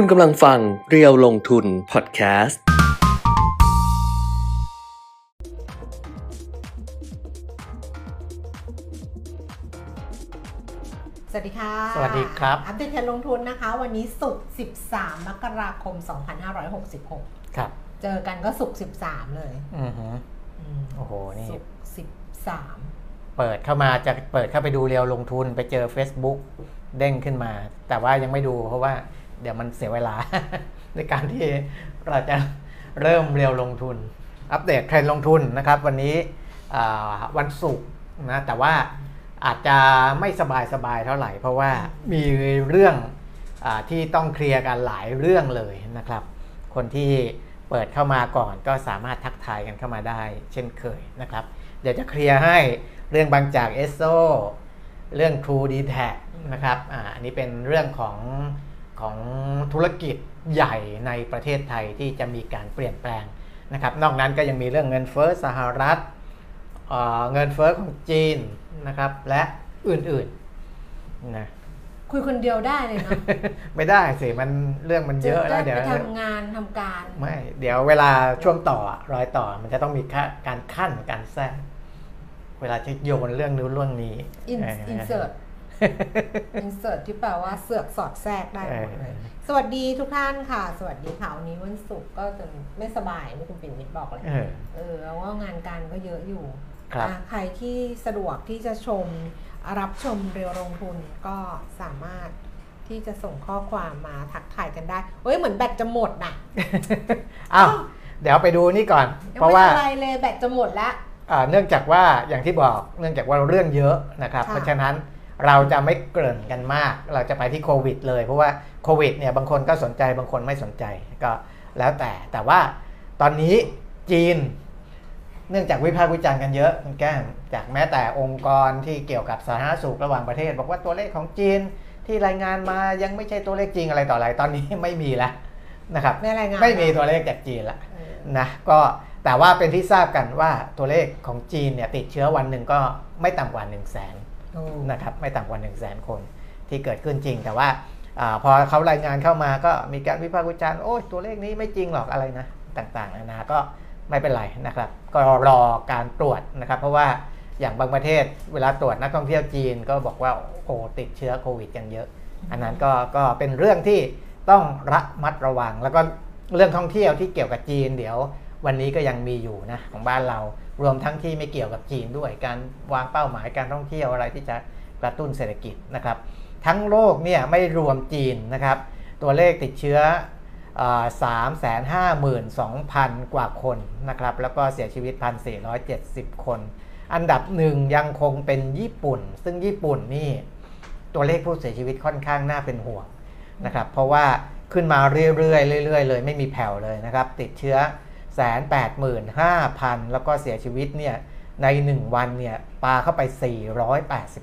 คุณกำลังฟังเรียวลงทุนพอดแคสต์ สวัสดีค่ะ สวัสดีครับ อัปเดตการลงทุนนะคะ วันนี้ศุกร์ 13 มกราคม 2566 ครับ เจอกันก็ศุกร์ 13 เลย อือฮึอืมโอ้โห นี่ศุกร์ 13 เปิดเข้ามาจะเปิดเข้าไปดูเรียวลงทุนไปเจอ Facebook เด้งขึ้นมา แต่ว่ายังไม่ดูเพราะว่า เดี๋ยวมันเสียเวลา ในการที่เราจะเริ่มเรียวลงทุน อัปเดตเทรนด์ลงทุนนะครับ วันนี้วันศุกร์นะแต่ว่าอาจจะไม่สบายสบายเท่าไหร่ เพราะว่ามีเรื่องอที่ต้องเคลียร์กันหลายเรื่องเลยนะครับ คนที่เปิดเข้ามาก่อนก็สามารถทักทายกันเข้ามาได้ เช่นเคยนะครับ เดี๋ยวจะเคลียร์ให้เรื่องบางจากเอสโซเรื่อง True d t a c นะครับออันนี้เป็นเรื่องของ ของธุรกิจใหญ่ในประเทศไทยที่จะมีการเปลี่ยนแปลงนะครับ นอกนั้นก็ยังมีเรื่องเงินเฟ้อสหรัฐเอ่อเงินเฟ้อของจีนนะครับ และอื่นๆนะคุยคนเดียวได้เลยเนาะไม่ได้สิมันเรื่องมันเยอะแล้วจเดี๋ยวไปทำงานทำการไม่เดี๋ยวเวลาช่วงต่ออะรอยต่อมันจะต้องมีค่าการขั้นการแทรกเวลาจะโยนเรื่องนู้นเรื่องนี้ In- เออ insert insert ที่แปลว่าเสือกสอดแทรกได้หมดเลยเออสวัสดีทุกท่านค่ะ สวัสดีค่ะวันนี้วันศุกร์ก็จะไม่สบายนี่คุณปิ่นมิตรบอกเลย เออเออแล้วว่างานการก็เยอะอยู่ครับอะใครที่สะดวกที่จะชมรับชมเรียวลงทุนก็สามารถที่จะส่งข้อความมาทักทายกันได้เฮ้ยเหมือนแบตจะหมดน่ะอ้าวเดี๋ยวไปดูนี่ก่อนยังเพราะไม่ว่าอะไรเลยแบตจะหมดแล้วอ่าเนื่องจากว่าอย่างที่บอกเนื่องจากว่าเรื่องเยอะนะครับค่ะเพราะฉะนั้น เราจะไม่เกริ่นกันมาก เราจะไปที่โควิดเลย เพราะว่าโควิดเนี่ยบางคนก็สนใจบางคนไม่สนใจก็แล้วแต่แต่ว่าตอนนี้จีน เนื่องจากวิพากษ์วิจารณ์กันเยอะคุณแก้มจากแม้แต่องค์กรที่เกี่ยวกับสาธารณสุขระหว่างประเทศ บอกว่าตัวเลขของจีนที่รายงานมายังไม่ใช่ตัวเลขจริงอะไรต่ออะไรตอนนี้ไม่มีแล้วนะครับไม่รายงานไม่มีตัวเลขจากจีนละเออนะก็แต่ว่าเป็นที่ทราบกันว่าตัวเลขของจีนเนี่ยติดเชื้อวันหนึ่งก็ไม่ต่ำกว่า1 0 0 0 0แสนโอ้ นะครับไม่ต่ำกว่า1 0 0 0 0แสนคนที่เกิดขึ้นจริง แต่ว่าอพอเขารายงานเข้ามาก็มีการวิพากษ์วิจารณ์โอ้ยตัวเลขนี้ไม่จริงหรอกอะไรนะต่างๆนานาก็ไม่เป็นไรนะครับ ก็รอการตรวจนะครับ เพราะว่าอย่างบางประเทศเวลาตรวจนักท่องเที่ยวจีนก็บอกว่าโอ้ติดเชื้อโควิดกันเยอะ อันนั้นก็ก็เป็นเรื่องที่ต้องระมัดระวัง แล้วก็เรื่องท่องเที่ยวที่เกี่ยวกับจีนเดี๋ยว วันนี้ก็ยังมีอยู่นะของบ้านเรา รวมทั้งที่ไม่เกี่ยวกับจีนด้วย การวางเป้าหมายการท่องเที่ยวอะไรที่จะกระตุ้นเศรษฐกิจนะครับ ทั้งโลกเนี่ยไม่รวมจีนนะครับ ตัวเลขติดเชื้อสามแสนห้าหมื่นสองพันกว่าคนนะครับ แล้วก็เสียชีวิตพันสี่ร้อยเจ็ดสิบคน อันดับหนึ่งยังคงเป็นญี่ปุ่น ซึ่งญี่ปุ่นนี่ตัวเลขผู้เสียชีวิตค่อนข้างน่าเป็นห่วงนะครับ เพราะว่าขึ้นมาเรื่อยๆเรื่อยๆเลย ไม่มีแผ่วเลยนะครับ ติดเชื้อ แสนแปดหมื่นห้าพันแล้วก็เสียชีวิตเนี่ยใน 1 วันเนี่ยปาเข้าไป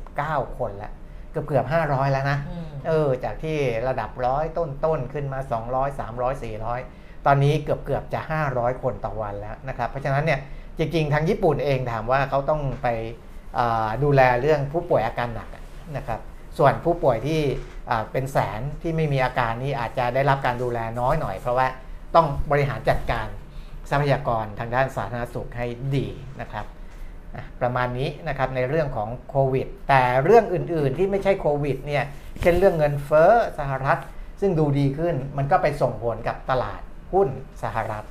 489 คนแล้วเกือบเกือบ500 แล้วนะอืมเออจากที่ระดับร้อยต้นๆขึ้นมา 200 300 400 ตอนนี้เกือบเกือบจะ 500 คนต่อวันแล้วนะครับ เพราะฉะนั้นเนี่ยจริงๆ ทางญี่ปุ่นเองถามว่าเขาต้องไปอ่าดูแลเรื่องผู้ป่วยอาการหนักนะครับส่วนผู้ป่วยที่อ่าเป็นแสนที่ไม่มีอาการนี้อาจจะได้รับการดูแลน้อยหน่อย เพราะว่าต้องบริหารจัดการ ทรัพยากรทางด้านสาธารณสุขให้ดีนะครับอะประมาณนี้นะครับในเรื่องของโควิด แต่เรื่องอื่นๆที่ไม่ใช่โควิดเนี่ยเช่นเรื่องเงินเฟ้อสหรัฐ ซึ่งดูดีขึ้นมันก็ไปส่งผลกับตลาดหุ้นสหรัฐ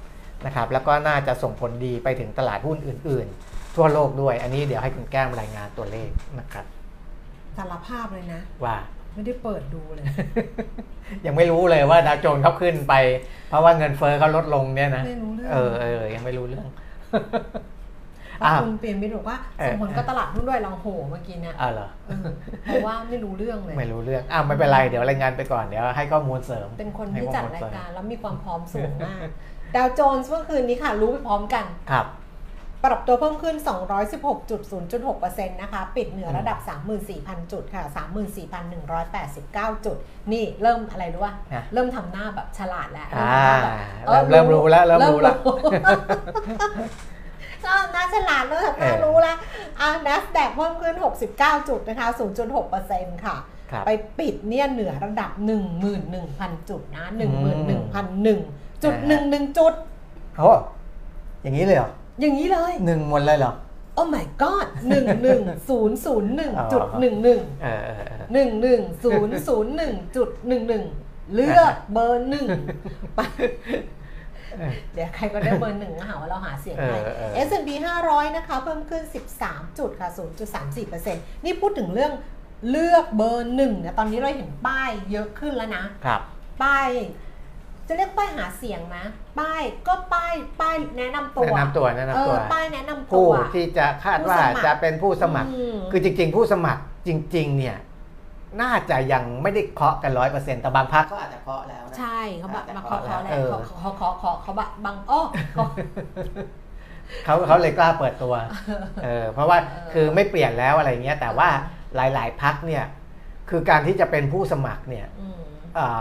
นะครับแล้วก็น่าจะส่งผลดีไปถึงตลาดหุ้นอื่น ๆ ทั่วโลกด้วย อันนี้เดี๋ยวให้คุณแก้มรายงานตัวเลขนะครับสารภาพเลยนะว่า ไม่ได้เปิดดูเลย ยังไม่รู้เลยว่าดาวโจนส์เขาขึ้นไป เพราะว่าเงินเฟ้อเขาลดลงเนี่ยนะไม่รู้เรื่อง เออเออยังไม่รู้เรื่อง เพราะอ้าวคุณเปลี่ยนไปบอกว่าเออ ส่งผลกับตลาดหุ้นด้วยลองโหเมื่อกี้เนี่ยอ้าวเหรอ เออเพราะว่าไม่รู้เรื่องเลย ไม่รู้เรื่องอ้าวไม่เป็นไร เดี๋ยวรายงานไปก่อน เดี๋ยวให้ข้อมูลเสริม เป็นคนให้ที่ข้อจัดมูลรายเสมการแล้วมีความพร้อมสูงมาก ดาวโจนส์เมื่อคืนนี้ค่ะ รู้ไปพร้อมกัน ครับ ปรับตัวเพิ่มขึ้น 216.0.6%นะคะ ปิดเหนือระดับ 34,000 จุดค่ะ 34,189 จุด นี่เริ่มอะไรรู้ป่ะฮะเริ่มทำหน้าแบบฉลาดแล้วอ่าทำหน้าแบบเริ่มเริ่มรู้แล้วเริ่มรู้แล้วชอบหน้าฉลาดเริ่มทำหน้าเออ รู้แล้วอะ NASDAQ เพิ่มขึ้น 69 จุดนะคะ 0.6%ค่ะ ครับ ไปปิดเนี่ยเหนือระดับ 11,000 จุดนะ 11,001จุดอ่า11จุด โอ้อย่างนี้เลยเหรอ อย่างนี้เลยหนึ่งหมดเลยเหรอโอ้ my god 11,001จุด11เออเออเออหนึ่งหนึ่งศูนย์ศูนย์หนึ่งจุดหนึ่งหนึ่งเลือกเบอร์หนึ่งไปเดี๋ยวใครก็ได้เบอร์หนึ่งมาหาว่าเราหาเสียงให้เออเออ S&P 500 นะคะ เพิ่มขึ้น 13 จุดค่ะ 0.34%นี่พูดถึงเรื่องเลือกเบอร์หนึ่งเนี่ยตอนนี้เราเห็นป้ายเยอะขึ้นแล้วนะ ครับ ป้าย จะเรียกป้ายหาเสียงไหมป้ายก็ป้ายป้ายแนะนำตัวแนะนำตัวแนะนำตัวเออป้ายแนะนำตัผู้ว ที่จะคาดว่าผู้สมัคร จะเป็นผู้สมัครอืมคือจริง ๆ ผู้สมัครจริง ๆ เนี่ยน่าจะยังไม่ได้เคาะกันร้อยเปอร์เซ็นต์แต่บางพรรคก็อาจจะเคาะแล้วนะ ใช่เขาแบบมาอาจจะเคาะเขาแหละเออ เขาเขาเขาเขาเขาแบบบางอ้อเขาเขาเขาเลยกล้าเปิดตัว เออเพราะว่าเออคือไม่เปลี่ยนแล้วอะไรเงี้ยแต่ว่าหลาย ๆ พักเนี่ยคือการที่จะเป็นผู้สมัครเนี่ย อืมอ่า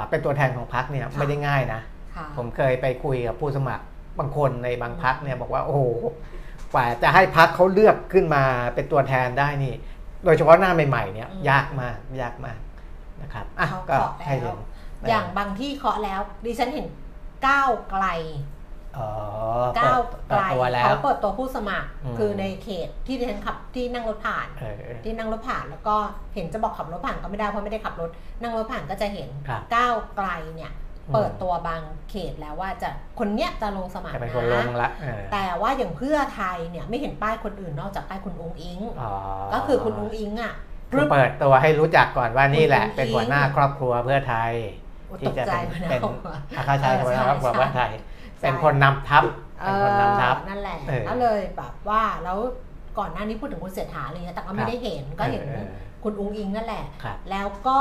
เป็นตัวแทนของพักเนี่ยค่ะไม่ได้ง่ายนะค่ะผมเคยไปคุยกับผู้สมัครบางคนในบางพักเนี่ยบอกว่าโอ้โหกว่าจะให้พักเขาเลือกขึ้นมาเป็นตัวแทนได้นี่ โดยเฉพาะหน้าใหม่ๆเนี่ยอืมยากมากยากมากนะครับอะเขาก็เคาะให้แล้เห็วนนะอย่างบางที่เคาะแล้วดิฉันเห็นก้าวไกลอ๋อก้าวเปิ ไกดลตัวแล้วเขาเปิดตัวผู้สมัครอืมคือในเขตที่ดิฉันขับที่นั่งรถผ่านเออที่นั่งรถผ่านแล้วก็เห็นจะบอกขับรถผ่านก็ไม่ได้เพราะไม่ได้ขับรถ นั่งรถผ่านก็จะเห็นครับก้าวไกลเนี่ยอืมเปิดตัวบางเขตแล้วว่าจะคนเนี้ยจะลงสมัครจะเป็นคนลนะงละเออแต่ว่าอย่างเพื่อไทยเนี่ยไม่เห็นป้ายคนอื่นนอกจากป้ายคุณองอิงอ๋อก็คือคุณองอิงอะคือเปิดตัวให้รู้จักก่อนว่านี่แหละคุณเป็นหัวหน้าอิ๊งครอบครัวเพื่อไทยโอ้ตที่กจะใจเป็นนะเป็นว่าอาคาชัยเออหัวหน้าครอบครัวใช่เพื่อไทยใช่เป็นคนนำทัพเป็น คนนำทัพเออนั่นแหละเออก็เลยแบบว่าแล้วก่อนหน้านี้พูดถึงคุณเศรษฐาอะไรเงี้ยแต่ก็ไม่ได้เห็นก็เห็นเออคุณอุ้งอิงนั่นแหละครับแล้วก็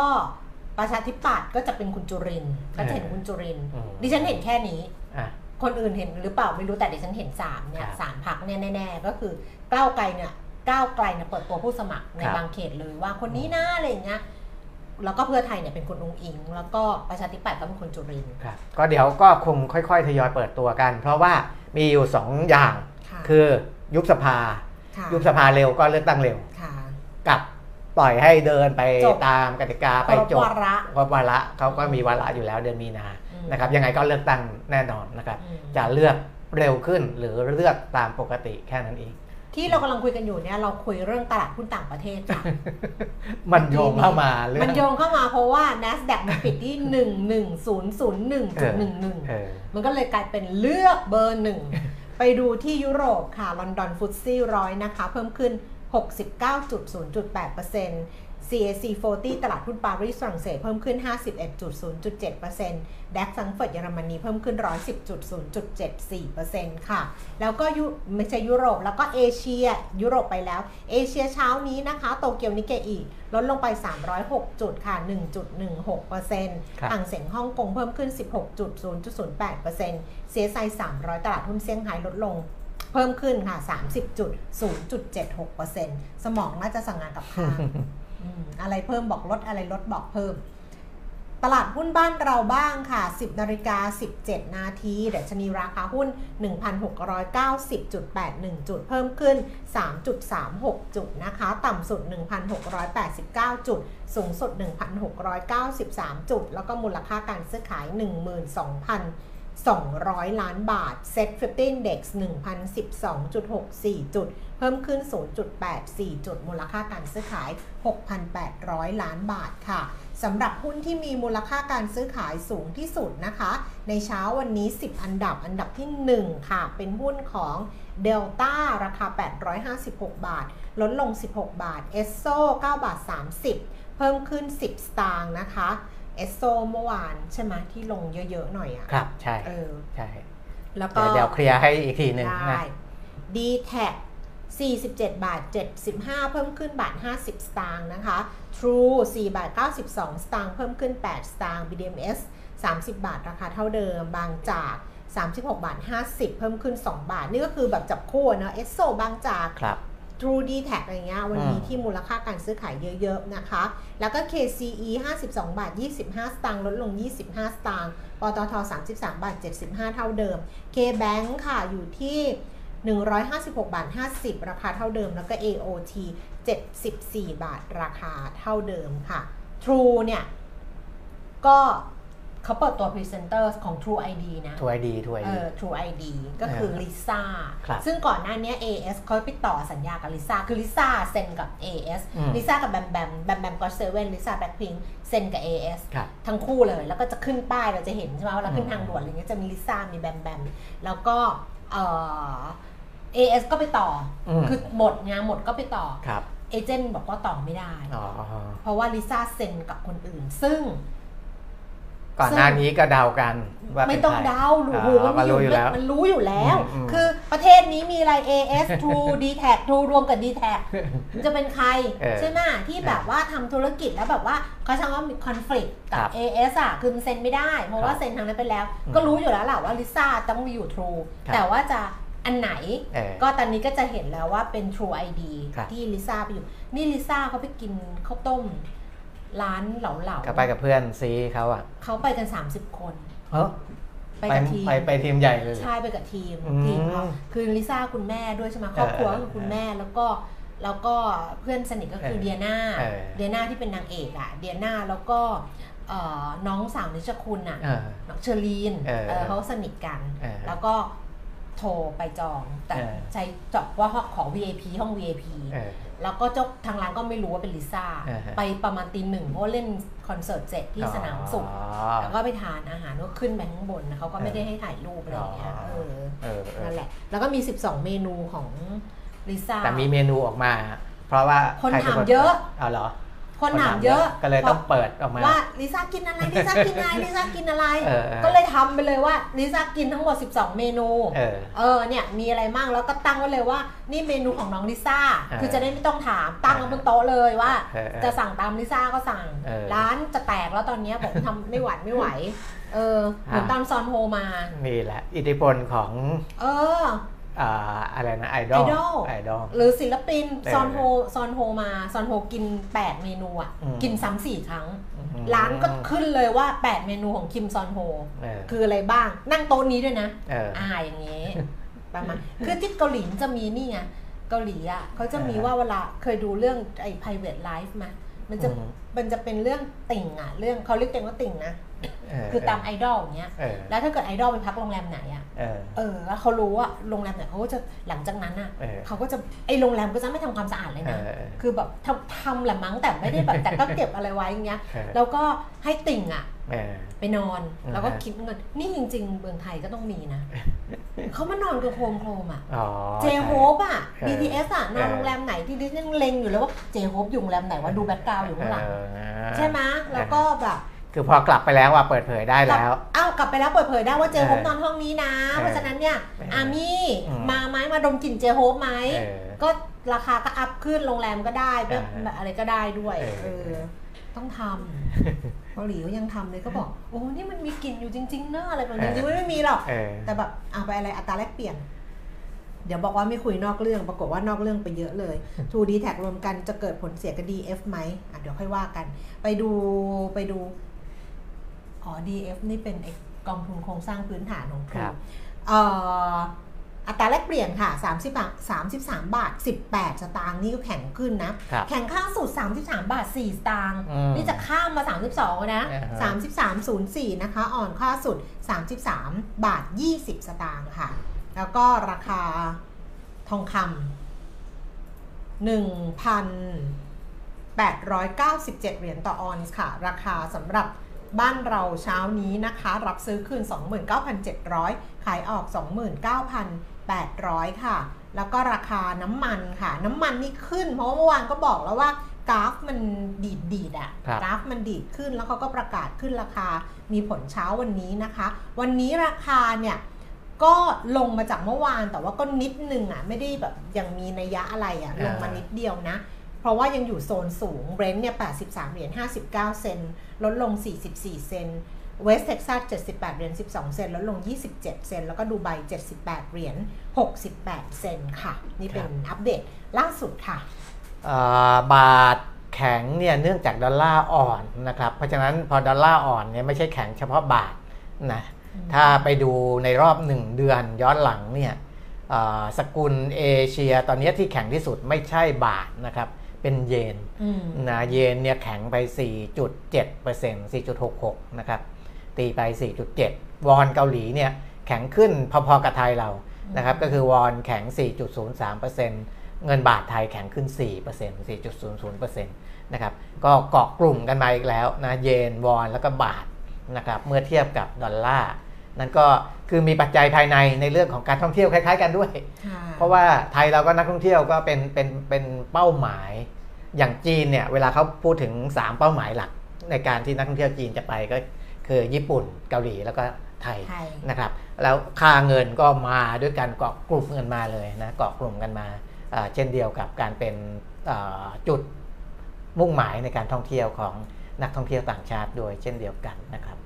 ประชาธิปัตย์ก็จะเป็นคุณจุรินทร์ก็จะเห็นเออคุณจุรินทร์อืมดิฉันเห็นแค่นี้อะคนอื่นเห็นหรือเปล่าไม่รู้แต่ดิฉันเห็นสามเนี่ยครับสามพักเนี่ยแน่ๆก็คือก้าวไกลเนี่ยก้าวไกลเนี่ยเปิดตัวผู้สมัครในครับบางเขตเลยว่าคนนี้นะอะไรอย่างเงี้ยแล้วก็เพื่อไทยเนี่ยเป็นคุณองอิง แล้วก็ประชาธิปัตย์ก็เป็นคุณจุรินทร์ครับก็เดี๋ยวก็คงค่อย ๆ ทยอยเปิดตัวกัน เพราะว่า มีอยู่2อย่างค่ะคือยุบสภาค่ะยุบสภาเร็วก็เลือกตั้งเร็วค่ะกับปล่อยให้เดินไปจบตามกติกาไปครบจบวาระครบวาระเขาก็มีวาระอยู่แล้วเดือนมีนาอืมนะครับยังไงก็เลือกตั้งแน่นอนนะครับอืมจะเลือกเร็วขึ้นหรือเลือกตามปกติแค่นั้นเอง ที่เรากำลังคุยกันอยู่เนี่ยเราคุยเรื่องตลาดหุ้นต่างประเทศค่ะมันโยงเข้ามาเรื่องมันโยงเข้ามาเพราะว่า NASDAQ มันปิดที่ 11001.11เออมันก็เลยกลายเป็นเลือกเบอร์หนึ่ง ไปดูที่ยุโรปค่ะลอนดอนฟุตซี่ร้อยนะคะ เพิ่มขึ้น 69.0.8% CAC 40 ตลาดหุ้นปารีสฝรั่งเศสเพิ่มขึ้น 51.0.7%ดัคซังเฟิร์ตเยอรมนีเพิ่มขึ้น 110.0.74%ค่ะ แล้วก็ยุไม่ใช่ยุโรปแล้วก็เอเชีย ยุโรปไปแล้ว เอเชียเช้านี้นะคะ โตเกียวนิเกอีลดลงไป 306 จุดค่ะ 1.16%ครับห่างเสียงฮ่องกงเพิ่มขึ้น 16.0.08%เซียไซ300 ตลาดหุ้นเซี่ยงไฮ้ลดลง เพิ่มขึ้นค่ะ 30.0.76%สมองน่าจะสั่งงานกับข้างอืมอะไรเพิ่มบอกลดอะไรลดบอกเพิ่ม ตลาดหุ้นบ้านเราบ้างค่ะ 10นาฬิกา17 นาทีดัชนีราคาหุ้น 1,690.81 จุด เพิ่มขึ้น 3.36 จุดนะคะ ต่ำสุด 1,689 จุด สูงสุด 1,693 จุด แล้วก็มูลค่าการซื้อขาย 200 ล้านบาท Set 50 Index 1,012.64 จุด เพิ่มขึ้น 0.84 จุด มูลค่าการซื้อขาย 6,800 ล้านบาทค่ะสำหรับหุ้นที่มีมูลค่าการซื้อขายสูงที่สุดนะคะ ในเช้าวันนี้ 10 อันดับอันดับที่ 1 ค่ะ เป็นหุ้นของ Delta ราคา 856 บาท ลดลง 16 บาท e s s o 9บาท 30 เพิ่มขึ้น 10 สตางค์นะคะ e s s o เมื่อวานใช่ไหมที่ลงเยอะๆหน่อยอะครับใช่เออใช่แล้วก็เดี๋ยวเดี๋ยวเคลียร์ให้อีกทีหนึ่งได้นะ d t a c 47 บาท 75 เพิ่มขึ้นบาท 50 สตางค์นะคะ True 4 บาท 92 สตางค์เพิ่มขึ้น 8 สตางค์ BDMs 30 บาทราคาเท่าเดิม บางจาก 36 บาท 50 เพิ่มขึ้น 2 บาท นี่ก็คือแบบจับคู่อะเนอะ Esso บางจากครับ True d t a c อะไรเงี้ยวันนี้อืมที่มูลค่าการซื้อขายเยอะๆนะคะ แล้วก็ KCE 52 บาท 25 สตางค์ลดลง 25 สตางค์ปตท 33 บาท 75 เท่าเดิม KBank ค่ะอยู่ที่ 156 บาท 50 ราคาเท่าเดิม แล้วก็ AOT 74 บาทราคาเท่าเดิมค่ะ True เนี่ยก็ เขาเปิดตัวพรีเซนเตอร์ของ True ID นะถวยดีถวยเอดีอ True ID ก็คือลิซ่าครับซึ่งก่อนหน้านี้ AS เขาไปต่อสัญญากับลิซ่าคือลิซ่าเซ็นกับ AS อืม ลิซ่ากับแบมแบมแบมแบมก็เซเว่นลิซ่าแบ็คพิงเซ็นกับ AS ครับ ทั้งคู่เลยแล้วก็จะขึ้นป้ายเราจะเห็นใช่ไหมเวลาขึ้นทางด่วนอะไรเงี้ยจะมีลิซ่ามีแบมแบมแล้วก็เอ่อ AS ก็ไปต่ออม คือหมดงานหมดก็ไปต่อครับเอเจนต์บอกว่าต่อไม่ได้ อ๋อ เพราะว่าลิซ่าเซ็นกับคนอื่น ซึ่ง ก่อนหน้านี้ก็เดากันว่าไม่เป็นต้องใครเดาหรืออ๋อโหมันก็มีรู้อยู่แล้วมันรู้อยู่แล้วอืมอืมคือประเทศนี้มีอะไร AS True d t a c True รวมกับ d t a c มันจะเป็นใครเออใช่ไหมที่แบบว่าทำธุรกิจแล้วแบบว่าเขาใช้คำว่ามีคอน FLICT กัครับบ AS อะคือมันเซ็นไม่ได้ เพราะว่าครับเซ็นทางนั้นไปแล้วอืมก็รู้อยู่แล้วแหละว่าลิซ่าต้องมีอยู่ True ครับแต่ว่าจะอันไหนเออก็ตอนนี้ก็จะเห็นแล้วว่าเป็น True ID ครับที่ลิซ่าไปอยู่ นี่ลิซ่าเขาไปกินข้าวต้ม ร้านเหลาก็ไปกับเพื่อนซีเขาอะๆเขาไปกัน 30 คนเฮ้ยไปกับทีมไปไปทีมใหญ่เลยใช่ไปกับทีมอืมทีมเขาคือลิซ่าคุณแม่ด้วยใช่ไหมครอบครัวก็คือคุณแม่แล้วก็แล้วก็เพื่อนสนิทก็คือเออเดียนาเออเดียนาที่เป็นนางเอกอะเดียนาแล้วก็เอ่อน้องสาวนิชคุณอะเออน้องเชอรีนเออเออเขาสนิทกันเออแล้วก็ โทรไปจอง แต่เออ ใช้จองว่าห้องของ VIP ห้อง VIP เออ แล้วก็เจ้าทางร้านก็ไม่รู้ว่าเป็นลิซ่า เออไปประมาณตีหนึ่งเพราะว่าเล่นคอนเสิร์ตเสร็จที่สนามสุข อ๋อ แล้วก็ไปทานอาหารก็ขึ้นไปข้างบนนะเขาก็ไม่ได้ให้ถ่ายรูปอะไรอย่างเงี้ย อ๋อ เออ เออเออนั่นแหละ แล้วก็มี 12 เมนูของลิซ่า แต่มีเมนูออกมา เพราะว่าคนใรป็ถามเยอะ เอาเหรอ คนถามเยอะก็เลยต้องเปิดออกมาว่าลิซ่ากินอะไรลิซ่ากินอะไรลิซ่ากินอะไรเออเออก็เลยทำไปเลยว่าลิซ่ากินทั้งหมด 12 เมนูเออเออเนี่ยมีอะไรมั่งแล้วก็ตั้งไว้เลยว่านี่เมนูของน้องลิซ่าเออคือจะได้ไม่ต้องถามตั้งไว้บนโต๊ะเลยว่าเออเออจะสั่งตามลิซ่าก็สั่งเออร้านจะแตกแล้วตอนเนี้ยบอกทำไม่หวัดไม่ไหวเออเหมือนอะตอนซอนโฮมานี่แหละ อิทธิพลของ เออ อ่าอะไรนะไอดอล Idol ไอดอลหรือศิลปินเออซอนโฮซอนโฮมาซอนโฮกิน 8 เมนูอะอืมกินซ้ำสี่ครั้งอืมร้านก็ขึ้นเลยว่า 8 เมนูของคิมซอนโฮเออคืออะไรบ้างนั่งโต๊ะนี้ด้วยนะเอออ่าอย่างนี้ประมาณคือที่เกาหลีจะมีนี่ไงเกาหลีอะเขาจะมีเออว่าเวลาเคยดูเรื่องไอ้ private life ไหมมันจะอืมมันจะเป็นเรื่องติ่งอะ เรื่องเขาเรียกเองว่าติ่งนะเออ คือตามไอดอลอย่างเงี้ยเออแล้วถ้าเกิดไอดอลไปพักโรงแรมไหนอะเออเออ แล้วเขารู้ว่าโรงแรมไหนเขาก็จะหลังจากนั้นอะเออเขาก็จะไอโรงแรมก็จะไม่ทำความสะอาดเลยเอนะอเออคือแบบทำทำแหละมั้งแต่ไม่ได้แบบแต่ก็เก็บอะไรไว้อย่างเงี้ยเออแล้วก็ให้ติ่งอะเออไปนอนอ่าแล้วก็คิดเงินนี่จริง ๆ เมืองไทยก็ต้องมีนะเขามานอนกับโคมโครมอะอ๋อเจโฮปอะเออ BTS อะนอนเออโรงแรมไหนที่ดิฉันยังเล็งอยู่เลยว่าเจโฮปอยู่โรงแรมไหนว่าดูแบ็กกราวด์อยู่ข้างหลังเออใช่ไหมแล้วก็แบบ คือพอกลับไปแล้วว่าเปิดเผยได้แล้ว เอ้ากลับไปแล้วเปิดเผยได้ว่าเจโฮปเออนอนห้องนี้นะเออเพราะฉะนั้นเนี่ยเออออามี่อืมมาไหมมาดมกลิ่นเจโฮปไหมเออก็ราคาก็อัพขึ้นโรงแรมก็ได้แบบเออแบบอะไรก็ได้ด้วยเออเออต้องทำเกาหลีก็ยังทำเลยก็บอก โอ้นี่มันมีกลิ่นอยู่จริงๆเนอะอะไรแบบนี้จริงๆไม่มีหรอกเออแต่แบบเอาไปอะไรอัตราแลกเปลี่ยนเดี๋ยวบอกว่าไม่คุยนอกเรื่อง ปรากฏว่านอกเรื่องไปเยอะเลย 2D แท็กรวมกันจะเกิดผลเสียกับ DF ไหมอะเดี๋ยวค่อยว่ากัน ไปดูไปดู อ๋อ DF นี่เป็นไอ้กองทุนโครงสร้างพื้นฐานของครูครับเอ่ออัตราแลกเปลี่ยนค่ะ 30บาท33 บาท 18 สตางค์นี่ก็แข็งขึ้นนะครับแข่งข้างสุด 33 บาท 4 สตางค์อืมนี่จะข้ามมา 32แล้วนะอ่าฮะ33.04 นะคะ อ่อนค่าสุด 33 บาท 20 สตางค์ค่ะ แล้วก็ราคาทองคำ1,897 เหรียญต่อออนซ์ค่ะ ราคาสำหรับ บ้านเราเช้านี้นะคะ รับซื้อคืน 29,700 ขายออก 29,800 ค่ะ แล้วก็ราคาน้ำมันค่ะ น้ำมันนี่ขึ้น เพราะว่าเมื่อวานก็บอกแล้วว่ากราฟมันดีดดีดๆอะครับกราฟมันดีดขึ้นแล้วเขาก็ประกาศขึ้นราคามีผลเช้าวันนี้นะคะ วันนี้ราคาเนี่ยก็ลงมาจากเมื่อวานแต่ว่าก็นิดนึงอะไม่ได้แบบยังมีนัยยะอะไรอะอ่าลงมานิดเดียวนะ เพราะว่ายังอยู่โซนสูงเบรนท์เนี่ย 83 เหรียญ 59 เซนต์ลดลง 44 เซนต์เวสเท็กซัส 78 เหรียญ 12 เซนต์ลดลง 27 เซนต์แล้วก็ดูไบ 78 เหรียญ 68 เซนต์ค่ะ นี่เป็นอัปเดตล่าสุดค่ะเอ่อบาทแข็งเนี่ยเนื่องจากดอลลาร์อ่อนนะครับ เพราะฉะนั้นพอดอลลาร์อ่อนเนี่ยไม่ใช่แข็งเฉพาะบาทนะอืมถ้าไปดูในรอบหนึ่งเดือนย้อนหลังเนี่ยเอ่อสกุลเอเชียตอนนี้ที่แข็งที่สุดไม่ใช่บาทนะครับ เเป็นเยนอืมนะเยนเนี่ยแข็งไป 4.7% 4.66 นะครับ ตีไป 4.7 วอนเกาหลีเนี่ยแข็งขึ้นพอๆกับไทยเรานะครับก็คือวอนแข็ง 4.03%เงินบาทไทยแข็งขึ้น 4% 4.00%นะครับก็เกาะกลุ่มกันมาอีกแล้วนะเยนวอนแล้วก็บาทนะครับเมื่อเทียบกับดอลลาร์ นั่นก็คือมีปัจจัยภายในในเรื่องของการท่องเที่ยวคล้าย ๆ กันด้วยค่ะเพราะว่าไทยเราก็นักท่องเที่ยวก็เป็นเป็นเป็นเป้าหมาย อย่างจีนเนี่ยเวลาเขาพูดถึง 3 เป้าหมายหลัก ในการที่นักท่องเที่ยวจีนจะไปก็คือญี่ปุ่นเกาหลีแล้วก็ไทยไทยนะครับ แล้วค่าเงินก็มาด้วยการเกาะกลุ่มกันมาเลยนะเกาะกลุ่มกันมาอ่าเช่นเดียวกับการเป็นอ่าจุดมุ่งหมายในการท่องเที่ยวของนักท่องเที่ยวต่างชาติด้วยเช่นเดียวกันนะครับ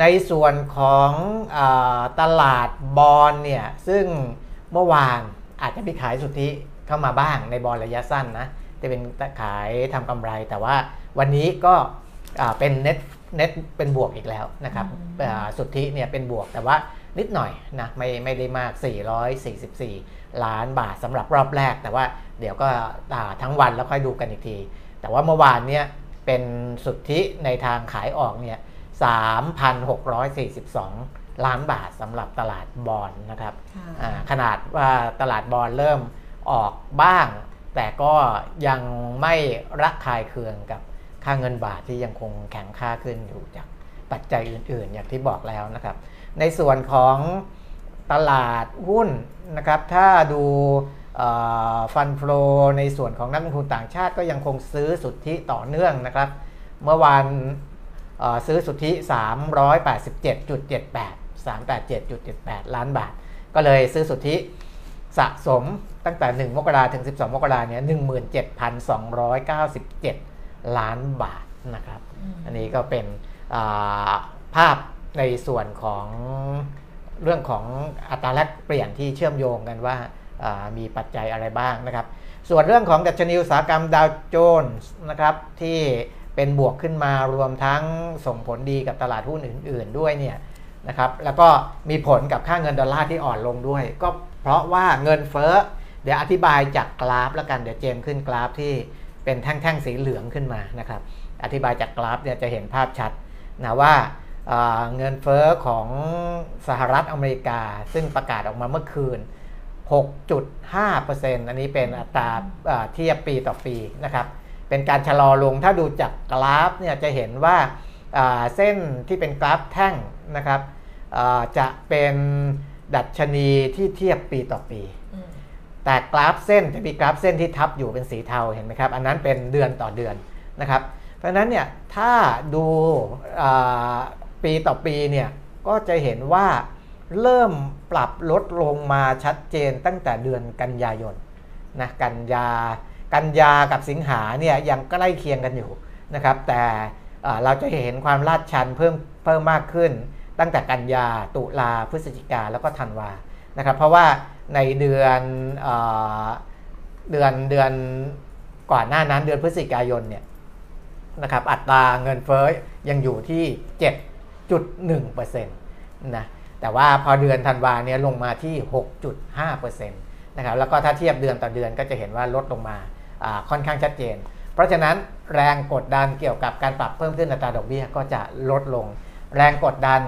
ในส่วนของอาตลาดบอลเนี่ยซึ่งเมื่อวานอาจจะมีขายสุทธิเข้ามาบ้างในบอลระยะสั้นนะจะเป็นขายทำกำไร แต่ว่าวันนี้ก็อ่าเป็นเน็ตเน็ตเป็นบวกอีกแล้วนะครับอืมอ่าสุทธิเนี่ยเป็นบวกแต่ว่านิดหน่อยนะไม่ไม่ได้มาก 444 ล้านบาทสำหรับรอบแรก แต่ว่าเดี๋ยวก็อ่าทั้งวันแล้วค่อยดูกันอีกที แต่ว่าเมื่อวานเนี่ยเป็นสุทธิในทางขายออกเนี่ย 3,642 ล้านบาทสำหรับตลาดบอลนะครับค่ะอ่าขนาดว่าตลาดบอลเริ่มออกบ้าง แต่ก็ยังไม่ระคายเคืองกับค่าเงินบาทที่ยังคงแข็งค่าขึ้นอยู่จากปัจจัยอื่นๆ อย่างที่บอกแล้วนะครับ ในส่วนของตลาดหุ้นนะครับ ถ้าดูฟันฟลอในส่วนของนักลงทุนต่างชาติก็ยังคงซื้อสุทธิต่อเนื่องนะครับ เมื่อวานเอ่อ ซื้อสุทธิ 387.78 387.78 ล้านบาท ก็เลยซื้อสุทธิสะสมตั้งแต่ 1 มกราถึง 12 มกราเนี่ย17,297 ล้านบาทนะครับอืมอันนี้ก็เป็นอ่าภาพในส่วนของเรื่องของอัตราแลกเปลี่ยนที่เชื่อมโยงกันว่าอ่ามีปัจจัยอะไรบ้างนะครับ ส่วนเรื่องของดัชนีอุตสาหกรรมดาวโจนส์นะครับที่ เป็นบวกขึ้นมารวมทั้งส่งผลดีกับตลาดหุ้นอื่น ๆ ด้วยเนี่ยนะครับแล้วก็มีผลกับค่าเงินดอลลาร์ที่อ่อนลงด้วย ก็เพราะว่าเงินเฟ้อเดี๋ยวอธิบายจากกราฟแล้วกันเดี๋ยวเจมขึ้นกราฟที่เป็นแท่งๆสีเหลืองขึ้นมานะครับอธิบายจากกราฟเนี่ยจะเห็นภาพชัดนะว่าเอ่อเงินเฟ้อของสหรัฐอเมริกา ซึ่งประกาศออกมาเมื่อคืน 6.5%อันนี้เป็นอัตราเทียบปีต่อปีนะครับ เป็นการชะลอลง ถ้าดูจากกราฟเนี่ยจะเห็นว่าอ่าเส้นที่เป็นกราฟแท่งนะครับอ่าจะเป็นดัชนีที่เทียบปีต่อปีอืมแต่กราฟเส้นจะมีกราฟเส้นที่ทับอยู่เป็นสีเทาเห็นไหมครับ อันนั้นเป็นเดือนต่อเดือนนะครับ เพราะฉะนั้นเนี่ยถ้าดูอ่าปีต่อปีเนี่ยก็จะเห็นว่าเริ่มปรับลดลงมาชัดเจนตั้งแต่เดือนกันยายนนะกันยา กันยากับสิงหาเนี่ยยังใกล้เคียงกันอยู่นะครับ แต่เราจะเห็นความลาดชันเพิ่มเพิ่มมากขึ้น ตั้งแต่กันยาตุลาพฤศจิกาแล้วก็ธันวานะครับ เพราะว่าในเดือนเอเดือนเดือนก่อนหน้านั้นเดือนพฤศจิกายนเนี่ยนะครับอัตราเงินเฟ้อยังอยู่ที่ 7.1%นะแต่ว่าพอเดือนธันวาเนี่ยลงมาที่ 6.5%นะครับแล้วก็ถ้าเทียบเดือนต่อเดือนก็จะเห็นว่าลดลงมา ค่อนข้างชัดเจน เพราะฉะนั้นแรงกดดันเกี่ยวกับการปรับเพิ่มขึ้นอัตราดอกเบี้ยก็จะลดลง แรงกดดัน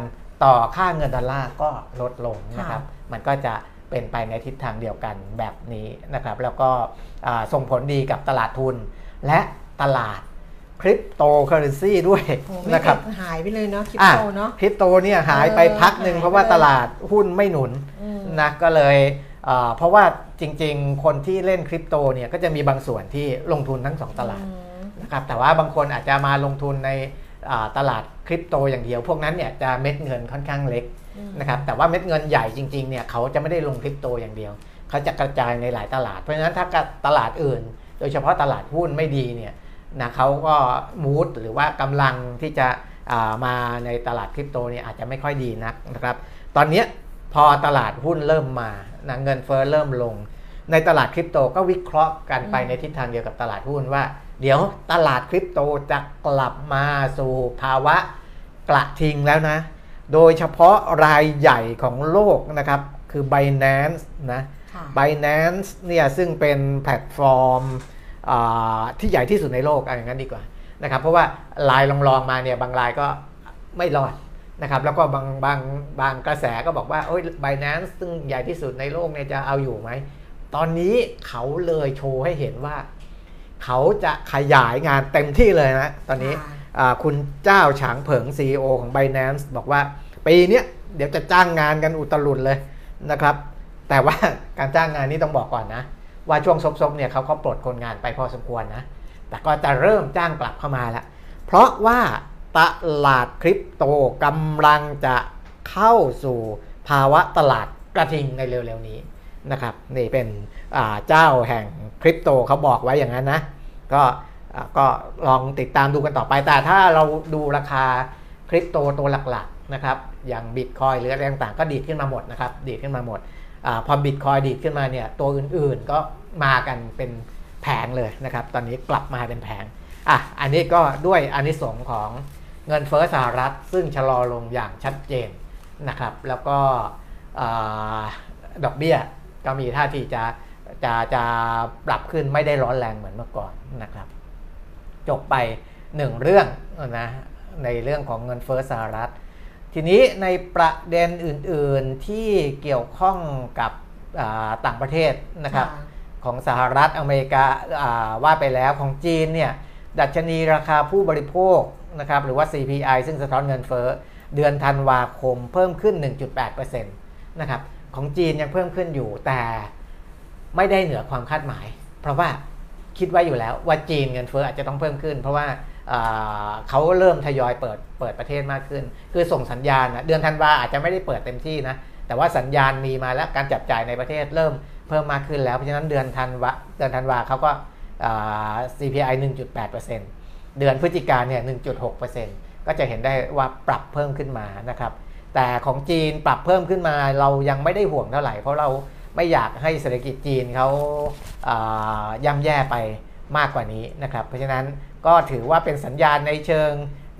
ต่อค่าเงินดอลลาร์ก็ลดลงนะครับ มันก็จะเป็นไปในทิศทางเดียวกันแบบนี้นะครับ แล้วก็อ่าส่งผลดีกับตลาดทุน และตลาดคริปโตเคอเรนซีด้วยโอ้ไม่นะครับหายไปเลยเนาะคริปอะโตเนาะคริปโตเนี่ยหายไปเออพักหนึ่งหายเพราะว่าไปตลาดหุ้นไม่หนุนอืมนะก็เลย เอ่อเพราะว่าจริงๆ คนที่เล่นคริปโตเนี่ยก็จะมีบางส่วนที่ลงทุนทั้งสองตลาดอืมนะครับแต่ว่าบางคนอาจจะมาลงทุนในอ่าตลาดคริปโตอย่างเดียว พวกนั้นเนี่ยจะเม็ดเงินค่อนข้างเล็กอืมนะครับแต่ว่าเม็ดเงินใหญ่จริงๆเนี่ยเขาจะไม่ได้ลงคริปโตอย่างเดียว เขาจะกระจายในหลายตลาด เพราะฉะนั้นถ้าตลาดอื่น โดยเฉพาะตลาดหุ้นไม่ดีเนี่ยนะเขาก็มูดหรือว่ากำลังที่จะอ่ามาในตลาดคริปโตเนี่ยอาจจะไม่ค่อยดีนักนะครับตอนเนี้ย พอตลาดหุ้นเริ่มมานะเงินเฟ้อเริ่มลง ในตลาดคริปโตก็วิเคราะห์กันไปอืมในทิศทางเดียวกับตลาดหุ้นว่า เดี๋ยวตลาดคริปโตจะกลับมาสู่ภาวะกระทิงแล้วนะ โดยเฉพาะรายใหญ่ของโลกนะครับ คือ Binance นะค่ะ Binance เนี่ยซึ่งเป็นแพลตฟอร์มที่ใหญ่ที่สุดในโลกอะไรอย่างนั้นดีกว่านะครับ เพราะว่าลายลองๆมาเนี่ยบางลายก็ไม่รอด นะครับแล้วก็บางบางบางกระแสก็บอกว่าโอ้ยไบแนนซ์ซึ่งใหญ่ที่สุดในโลกเนี่ยจะเอาอยู่ไหม ตอนนี้เขาเลยโชว์ให้เห็นว่า เขาจะขยายงานเต็มที่เลยนะ ตอนนี้คุณเจ้าฉางเผิง CEO ของ b บ n a n c e บอกว่า ปีนี้เดี๋ยวจะจ้างงานกันอุตลุดเลยนะครับ แต่ว่าการจ้างงานนี้ต้องบอกก่อนนะ ว่าช่วงซบๆเนี่ยเขาเขาปลดคนงานไปพอสมควรนะ แต่ก็จะเริ่มจ้างกลับเข้ามาแล้วเพราะว่า ตลาดคริปโตกำลังจะเข้าสู่ภาวะตลาดกระทิงในเร็วๆนี้นะครับนี่เป็นเจ้าแห่งคริปโตเขาบอกไว้อย่างนั้นนะ ก็ก็ลองติดตามดูกันต่อไป แต่ถ้าเราดูราคาคริปโตตัวหลักๆนะครับอย่างบิตคอยหรืออะไรต่างๆ ก็ดีดขึ้นมาหมดนะครับดีดขึ้นมาหมดอพอบิตคอยดีดขึ้นมาเนี่ยตัวอื่นๆก็มากันเป็นแผงเลยนะครับ ตอนนี้กลับมาเป็นแผงอะอันนี้ก็ด้วยอันนี้สงของ เงินเฟ้อสหรัฐซึ่งชะลอลงอย่างชัดเจนนะครับ แล้วก็ดอกเบี้ยก็มีท่าทีจะจะจะปรับขึ้นไม่ได้ร้อนแรงเหมือนเมื่อก่อนนะครับ จบไปหนึ่งเรื่องนะในเรื่องของเงินเฟ้อสหรัฐ ทีนี้ในประเด็นอื่น ๆที่เกี่ยวข้องกับต่างประเทศนะครับ ของสหรัฐอเมริกาว่าไปแล้วของจีนเนี่ยดัชนีราคาผู้บริโภค นะครับหรือว่า CPI ซึ่งสะท้อนเงินเฟ้อเดือนธันวาคมเพิ่มขึ้น 1.8%นะครับของจีนยังเพิ่มขึ้นอยู่แต่ไม่ได้เหนือความคาดหมาย เพราะว่าคิดไว้อยู่แล้วว่าจีนเงินเฟ้ออาจจะต้องเพิ่มขึ้น เพราะว่าเขาเริ่มทยอยเปิดเปิดประเทศมากขึ้น คือส่งสัญญาณนะเดือนธันวาอาจจะไม่ได้เปิดเต็มที่นะแต่ว่าสัญญาณมีมาแล้วการจับจ่ายในประเทศเริ่มเพิ่มมากขึ้นแล้วเพราะฉะนั้นเดือนธันวาเดือนธันวาเขาก็ CPI 1.8%เเดือนพฤศจิกาเนี่ย 1.6%ก็จะเห็นได้ว่าปรับเพิ่มขึ้นมานะครับ แต่ของจีนปรับเพิ่มขึ้นมาเรายังไม่ได้ห่วงเท่าไหร่ เพราะเราไม่อยากให้เศรษฐกิจจีนเขาย่ำแย่ไปมากกว่านี้นะครับ เพราะฉะนั้นก็ถือว่าเป็นสัญญาณในเชิง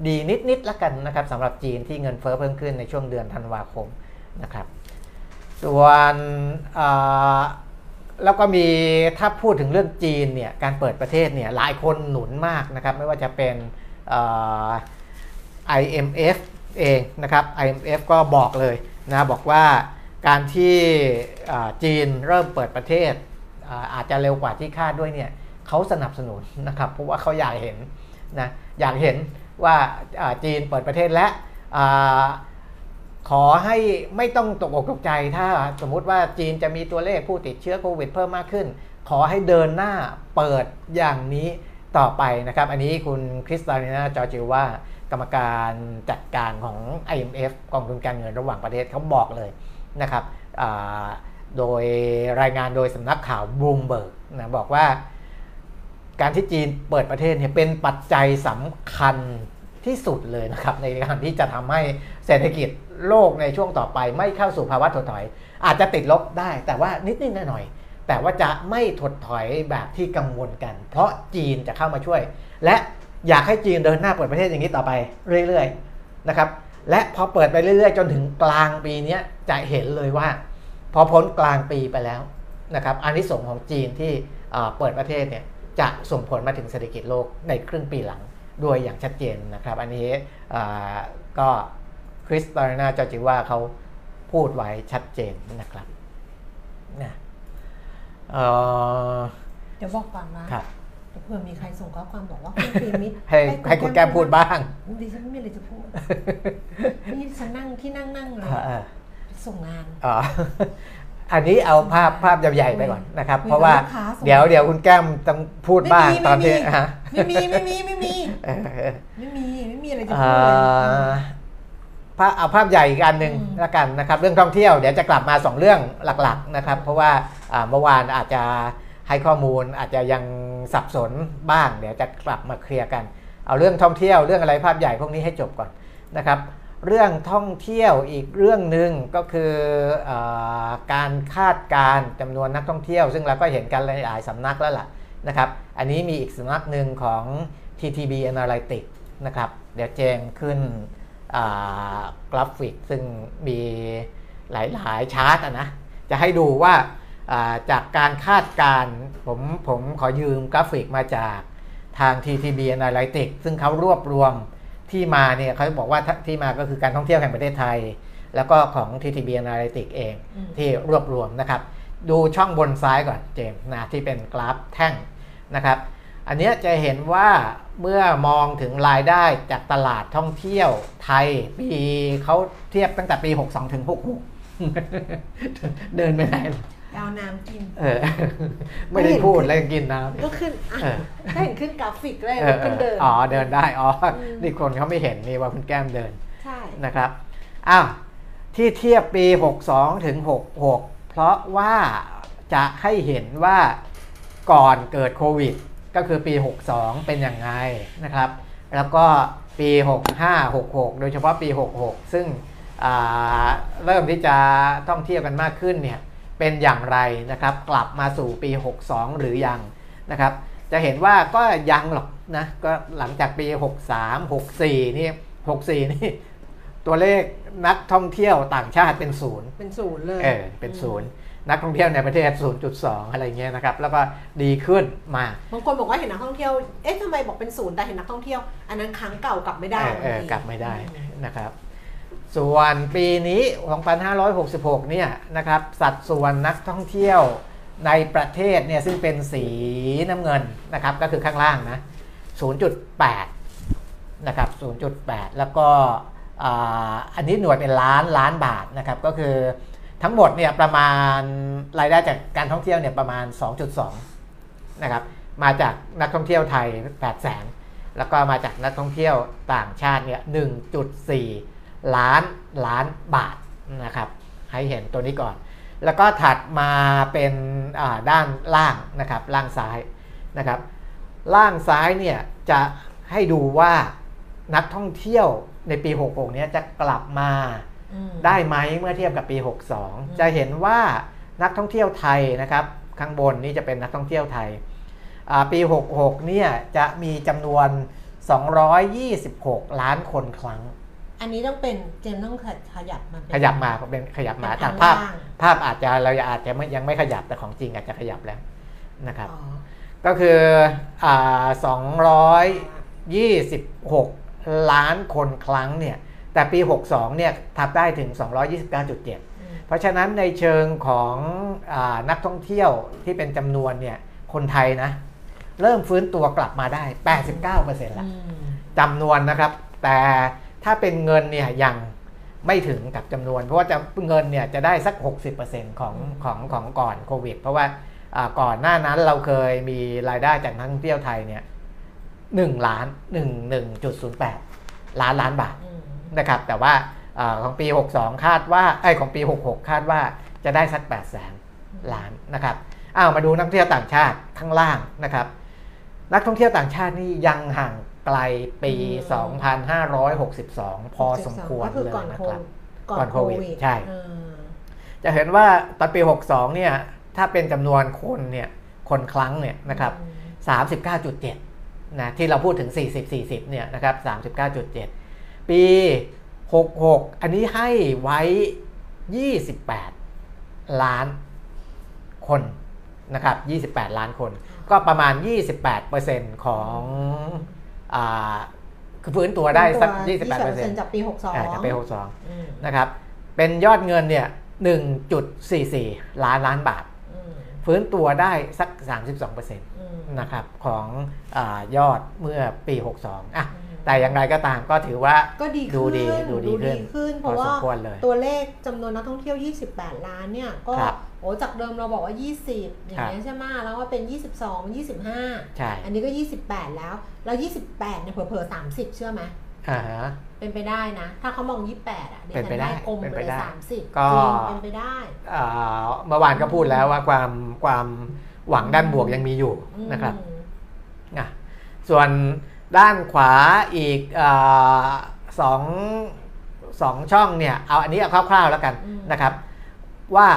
ดีนิดๆละกันนะครับสำหรับจีนที่เงินเฟอ้อเพิ่มขึ้นในช่วงเดือนธันวาคมนะครับ ส่วน แล้วก็มีถ้าพูดถึงเรื่องจีนเนี่ยการเปิดประเทศเนี่ยหลายคนหนุนมากนะครับไม่ว่าจะเป็น IMF เองนะครับ IMF ก็บอกเลยนะบอกว่าการที่จีนเริ่มเปิดประเทศอาจจะเร็วกว่าที่คาดด้วยเนี่ยเขาสนับสนุนนะครับเพราะว่าเขาอยากเห็นนะอยากเห็นว่าจีนเปิดประเทศและ ขอให้ไม่ต้องตกอกตกใจถ้าสมมุติว่าจีนจะมีตัวเลขผู้ติดเชื้อโควิดเพิ่มมากขึ้น ขอให้เดินหน้าเปิดอย่างนี้ต่อไปนะครับ อันนี้คุณคริสตาลินาจอจิว่ากรรมการจัดการของ IMF กองทุนการเงินระหว่างประเทศเขาบอกเลยนะครับโดยรายงานโดยสำนักข่าวบูมเบิร์กนะบอกว่า การที่จีนเปิดประเทศเนี่ยเป็นปัจจัยสำคัญที่สุดเลยนะครับ ในการที่จะทำให้เศรษฐกิจ โลกในช่วงต่อไปไม่เข้าสู่ภาวะถดถอย อาจจะติดลบได้ แต่ว่านิดๆหน่อยๆแต่ว่าจะไม่ถดถอยแบบที่กังวลกัน เพราะจีนจะเข้ามาช่วย และอยากให้จีนเดินหน้าเปิดประเทศอย่างนี้ต่อไปเรื่อยๆนะครับและพอเปิดไปเรื่อยๆ จนถึงกลางปีนี้จะเห็นเลยว่า พอพ้นกลางปีไปแล้วนะครับอันที่ส่งของจีนที่เปิดประเทศเนี่ยจะส่งผลมาถึงเศรษฐกิจโลกในครึ่งปีหลังด้วยอย่างชัดเจนนะครับ อันนี้ก็ คริสตานาจอจิว่าเขาพูดไว้ชัดเจนนะครับนะเดี๋ยวบอกก่อนนะเผื่อมีใครส่งข้อความบอกว่าคุณปีมิตรให้ให้คุณแก้มพูดบ้าง ดิฉันไม่มีอะไรจะพูด นี่ฉันนั่งที่นั่งนั่งเลยส่งงานอ๋ออันนี้เอาภาพภาพใหญ่ๆไปก่อนนะครับ เพราะว่าเดี๋ยวเดี๋ยวคุณแก้มต้องพูดบ้างตอนที่ไม่มีไม่มีไม่มีไม่มีไม่มีอะไรจะพูดภาพ เอาภาพใหญ่อีกอันหนึ่งละกันนะครับ เรื่องท่องเที่ยวเดี๋ยวจะกลับมา 2 เรื่องหลักๆนะครับ เพราะว่าเมื่อวานอาจจะให้ข้อมูลอาจจะยังสับสนบ้าง เดี๋ยวจะกลับมาเคลียร์กัน เอาเรื่องท่องเที่ยวเรื่องอะไรภาพใหญ่พวกนี้ให้จบก่อนนะครับ เรื่องท่องเที่ยวอีกเรื่องหนึ่งก็คืออการคาดการจำนวนนักท่องเที่ยว ซึ่งเราก็เห็นกันหลายสำนักแล้วล่ะนะครับ อันนี้มีอีกสำนักหนึ่งของ TTB Analytics นะครับ เดี๋ยวแจ้งขึ้น กราฟิกซึ่งมีหลาย ๆ ชาร์ตนะจะให้ดูว่าอ่าจากการคาดการณ์ผมผมขอยืมกราฟิกมาจากทาง TTB Analytics ซึ่งเขารวบรวมที่มาเนี่ยเขาบอกว่าที่มาก็คือการท่องเที่ยวแห่งประเทศไทย แล้วก็ของ TTB Analytics เองอืมที่รวบรวมนะครับ ดูช่องบนซ้ายก่อนเจมส์นะที่เป็นกราฟแท่งนะครับ อันเนี้ยจะเห็นว่าเมื่อมองถึงรายได้จากตลาดท่องเที่ยวไทยปีเขาเทียบตั้งแต่ปี 62 ถึง 66 เดินไปไหนเอาน้ำกิน เออ ไม่ได้พูดแล้วยังกินน้ำก็ขึ้นอะเออถ้าเห็นขึ้นกราฟิกเลยเออเอขึ้นอเดิน อ๋อ เดินได้ อ๋ออมนี่คนเขาไม่เห็นนี่ว่าคุณแก้มเดิน ใช่ นะครับ อ้าว ที่เทียบปี 62 ถึง 66 เพราะว่าจะให้เห็นว่าก่อนเกิดโควิด ก็คือปี 62 เป็นอย่างไงนะครับ แล้วก็ปี 65 66 โดยเฉพาะปี 66 ซึ่งอ่าเริ่มที่จะท่องเที่ยวกันมากขึ้นเนี่ยเป็นอย่างไรนะครับ กลับมาสู่ปี 62 หรือยังนะครับ จะเห็นว่าก็ยังหรอกนะก็หลังจากปี 63 64 นี่ 64 นี่ ตัวเลขนักท่องเที่ยวต่างชาติเป็นศูนย์เป็นศูนย์เลยเออเป็นศูนย์ นักท่องเที่ยวในประเทศ 0.2 อะไรเงี้ยนะครับ แล้วก็ดีขึ้นมาบางคนบอกว่าเห็นนักท่องเที่ยว เอ๊ะทำไมบอกเป็นศูนย์แต่เห็นนักท่องเที่ยว อันนั้นครั้งเก่ากลับไม่ได้เออเออบางทีกลับไม่ได้อืมนะครับ ส่วนปีนี้ 2566 เนี่ยนะครับ สัดส่วนนักท่องเที่ยวในประเทศเนี่ยซึ่งเป็นสีน้ำเงินนะครับ ก็คือข้างล่างนะ 0.8 นะครับ 0.8 แล้วก็อ่าอันนี้หน่วยเป็นล้านล้านบาทนะครับ ก็คือ ทั้งหมดเนี่ยประมาณรายได้จากการท่องเที่ยวเนี่ยประมาณ 2.2 นะครับ มาจากนักท่องเที่ยวไทย 8 แสน แล้วก็มาจากนักท่องเที่ยวต่างชาติเนี่ย 1.4 ล้านล้านบาทนะครับ ให้เห็นตัวนี้ก่อน แล้วก็ถัดมาเป็นด้านล่างนะครับ ล่างซ้ายนะครับ ล่างซ้ายเนี่ยจะให้ดูว่านักท่องเที่ยวในปี 66 เนี้ยจะกลับมา ได้ไหมเมื่อเทียบกับปี 62 จะเห็นว่านักท่องเที่ยวไทยนะครับข้างบนนี่จะเป็นนักท่องเที่ยวไทยอ่าปี 66 เนี่ยจะมีจำนวน 226 ล้านคนครั้ง อันนี้ต้องเป็นเจมส์ต้องขยับมาเป็นขยับมาเป็นขยับมาเป็นแต่ทางภาพล่างภาพอาจจะเราอาจจะไม่ยังไม่ขยับแต่ของจริงอาจจะขยับแล้วนะครับอ๋อก็คืออ่า226 ล้านคนครั้งเนี่ย แต่ปี 62 เนี่ยทำได้ถึง 229.7อืมเพราะฉะนั้นในเชิงของอานักท่องเที่ยวที่เป็นจำนวนเนี่ยคนไทยนะ เริ่มฟื้นตัวกลับมาได้ 89%ละอืมจำนวนนะครับ แต่ถ้าเป็นเงินเนี่ยยังไม่ถึงกับจำนวน เพราะว่าจะเงินเนี่ยจะได้สัก 60%ของของของก่อนโควิด เพราะว่าอ่าก่อนหน้านั้นเราเคยมีรายได้จากนักท่องเที่ยวไทยเนี่ยหนึ่งล้านหนึ่งหนึ่งจุดศูนย์แปดล้านล้านบาทอืม นะครับ แต่ว่าอาของปี 62 คาดว่าไอ้ยของปี 66 คาดว่าจะได้สัก8แสนล้านนะครับอ้าวมาดูนักท่องเที่ยวต่างชาติข้างล่างนะครับ นักท่องเที่ยวต่างชาตินี่ยังห่างไกลปี 2562 พอสมควรก็คือเลยก่อนนะโคครับวิดก่อก่อนนโคโควิวิดดใช่อืมจะเห็นว่าตอนปี 62 เนี่ย ถ้าเป็นจำนวนคนเนี่ย คนครั้งเนี่ยนะครับ 39.7 นะที่เราพูดถึง 40 40 เนี่ยนะครับ 39.7 ปี 66 อันนี้ให้ไว้ 28 ล้านคนนะครับ 28 ล้านคน ก็ประมาณ 28%ของอ่าคือฟื้นตัวได้สัก 28%จากปี 62อ่าจากปี 62อืมนะครับ เป็นยอดเงินเนี่ย 1.44 ล้านล้านบาทอืมฟื้นตัวได้สัก 32%อืมนะครับ ของอายอดเมื่อปี 62 อะอืม แต่อย่างไรก็ตามก็ถือว่าก็ดีดูขึ้นดีดูดีขึ้นขึ้นเพพอราะสว่ามควรเลยตัวเลขจำนวนนักท่องเที่ยว 28 ล้านเนี่ย ก็ครับโอ้จากเดิมเราบอกว่า 20 อย่างเงี้ยใช่ไหมแล้วก็เป็น 22 25ใช่อันนี้ก็ 28 แล้ว แล้ว 28 เนี่ยเผลอๆ 30 เชื่อไหมอ่าฮะเป็นไปได้นะ ถ้าเขามอง 28 อะเป็นไปได้กลมเป็นไปไปเลยได้30 ก็จริงเป็นไปได้อ่าเมื่อวานก็พูดแล้วว่าความความหวังด้านบวกยังมีอยู่อืมนะครับอะส่วน ด้านขวาอีกอาสองสองช่องเนี่ยเอาอันนี้เอาคร่าวๆแล้วกันอืมนะครับ ว่า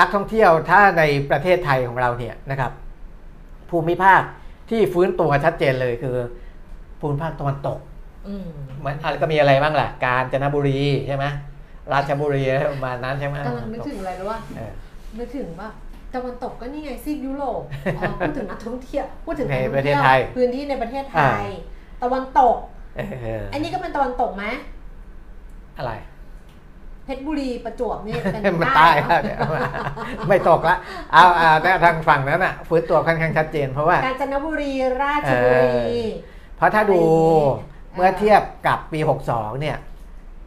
นักท่องเที่ยวถ้าในประเทศไทยของเราเนี่ยนะครับ ภูมิภาคที่ฟื้นตัวชัดเจนเลยคือ ภูมิภาคตะวันตกอืมมันอะไรก็มีอะไรบ้างล่ะ กาญจนบุรีใช่ไหมราชบุรีอะไรประมาณนั้นใช่ไหมกำลังนึกถึงอะไรรู้ว่าเออนึกถึงว่า ตะวันตกก็นี่ไงซีกยุโรปอ๋อพูดถึงนักท่องเที่ยวพูดถึงในนักท่องประเทศที่ยวไทยพื้นที่ในประเทศไทอ่ายตะวันตกเอออันนี้ก็เป็นตะวันตกไหมอะไร เพชรบุรีประจวบนี่เป็นมันใต้ใต้เหรแล้อวเนี่ยไม่ตกละเอาเอาแต่ทางฝั่งนั้นอะฟื้นตัวค่อนข้างชัดเจนเพราะว่ากาญจนบุรีราชบุรีเพราะถ้าดูอะไรอย่างงี้เมื่อเทียบกับปี 62 เนี่ย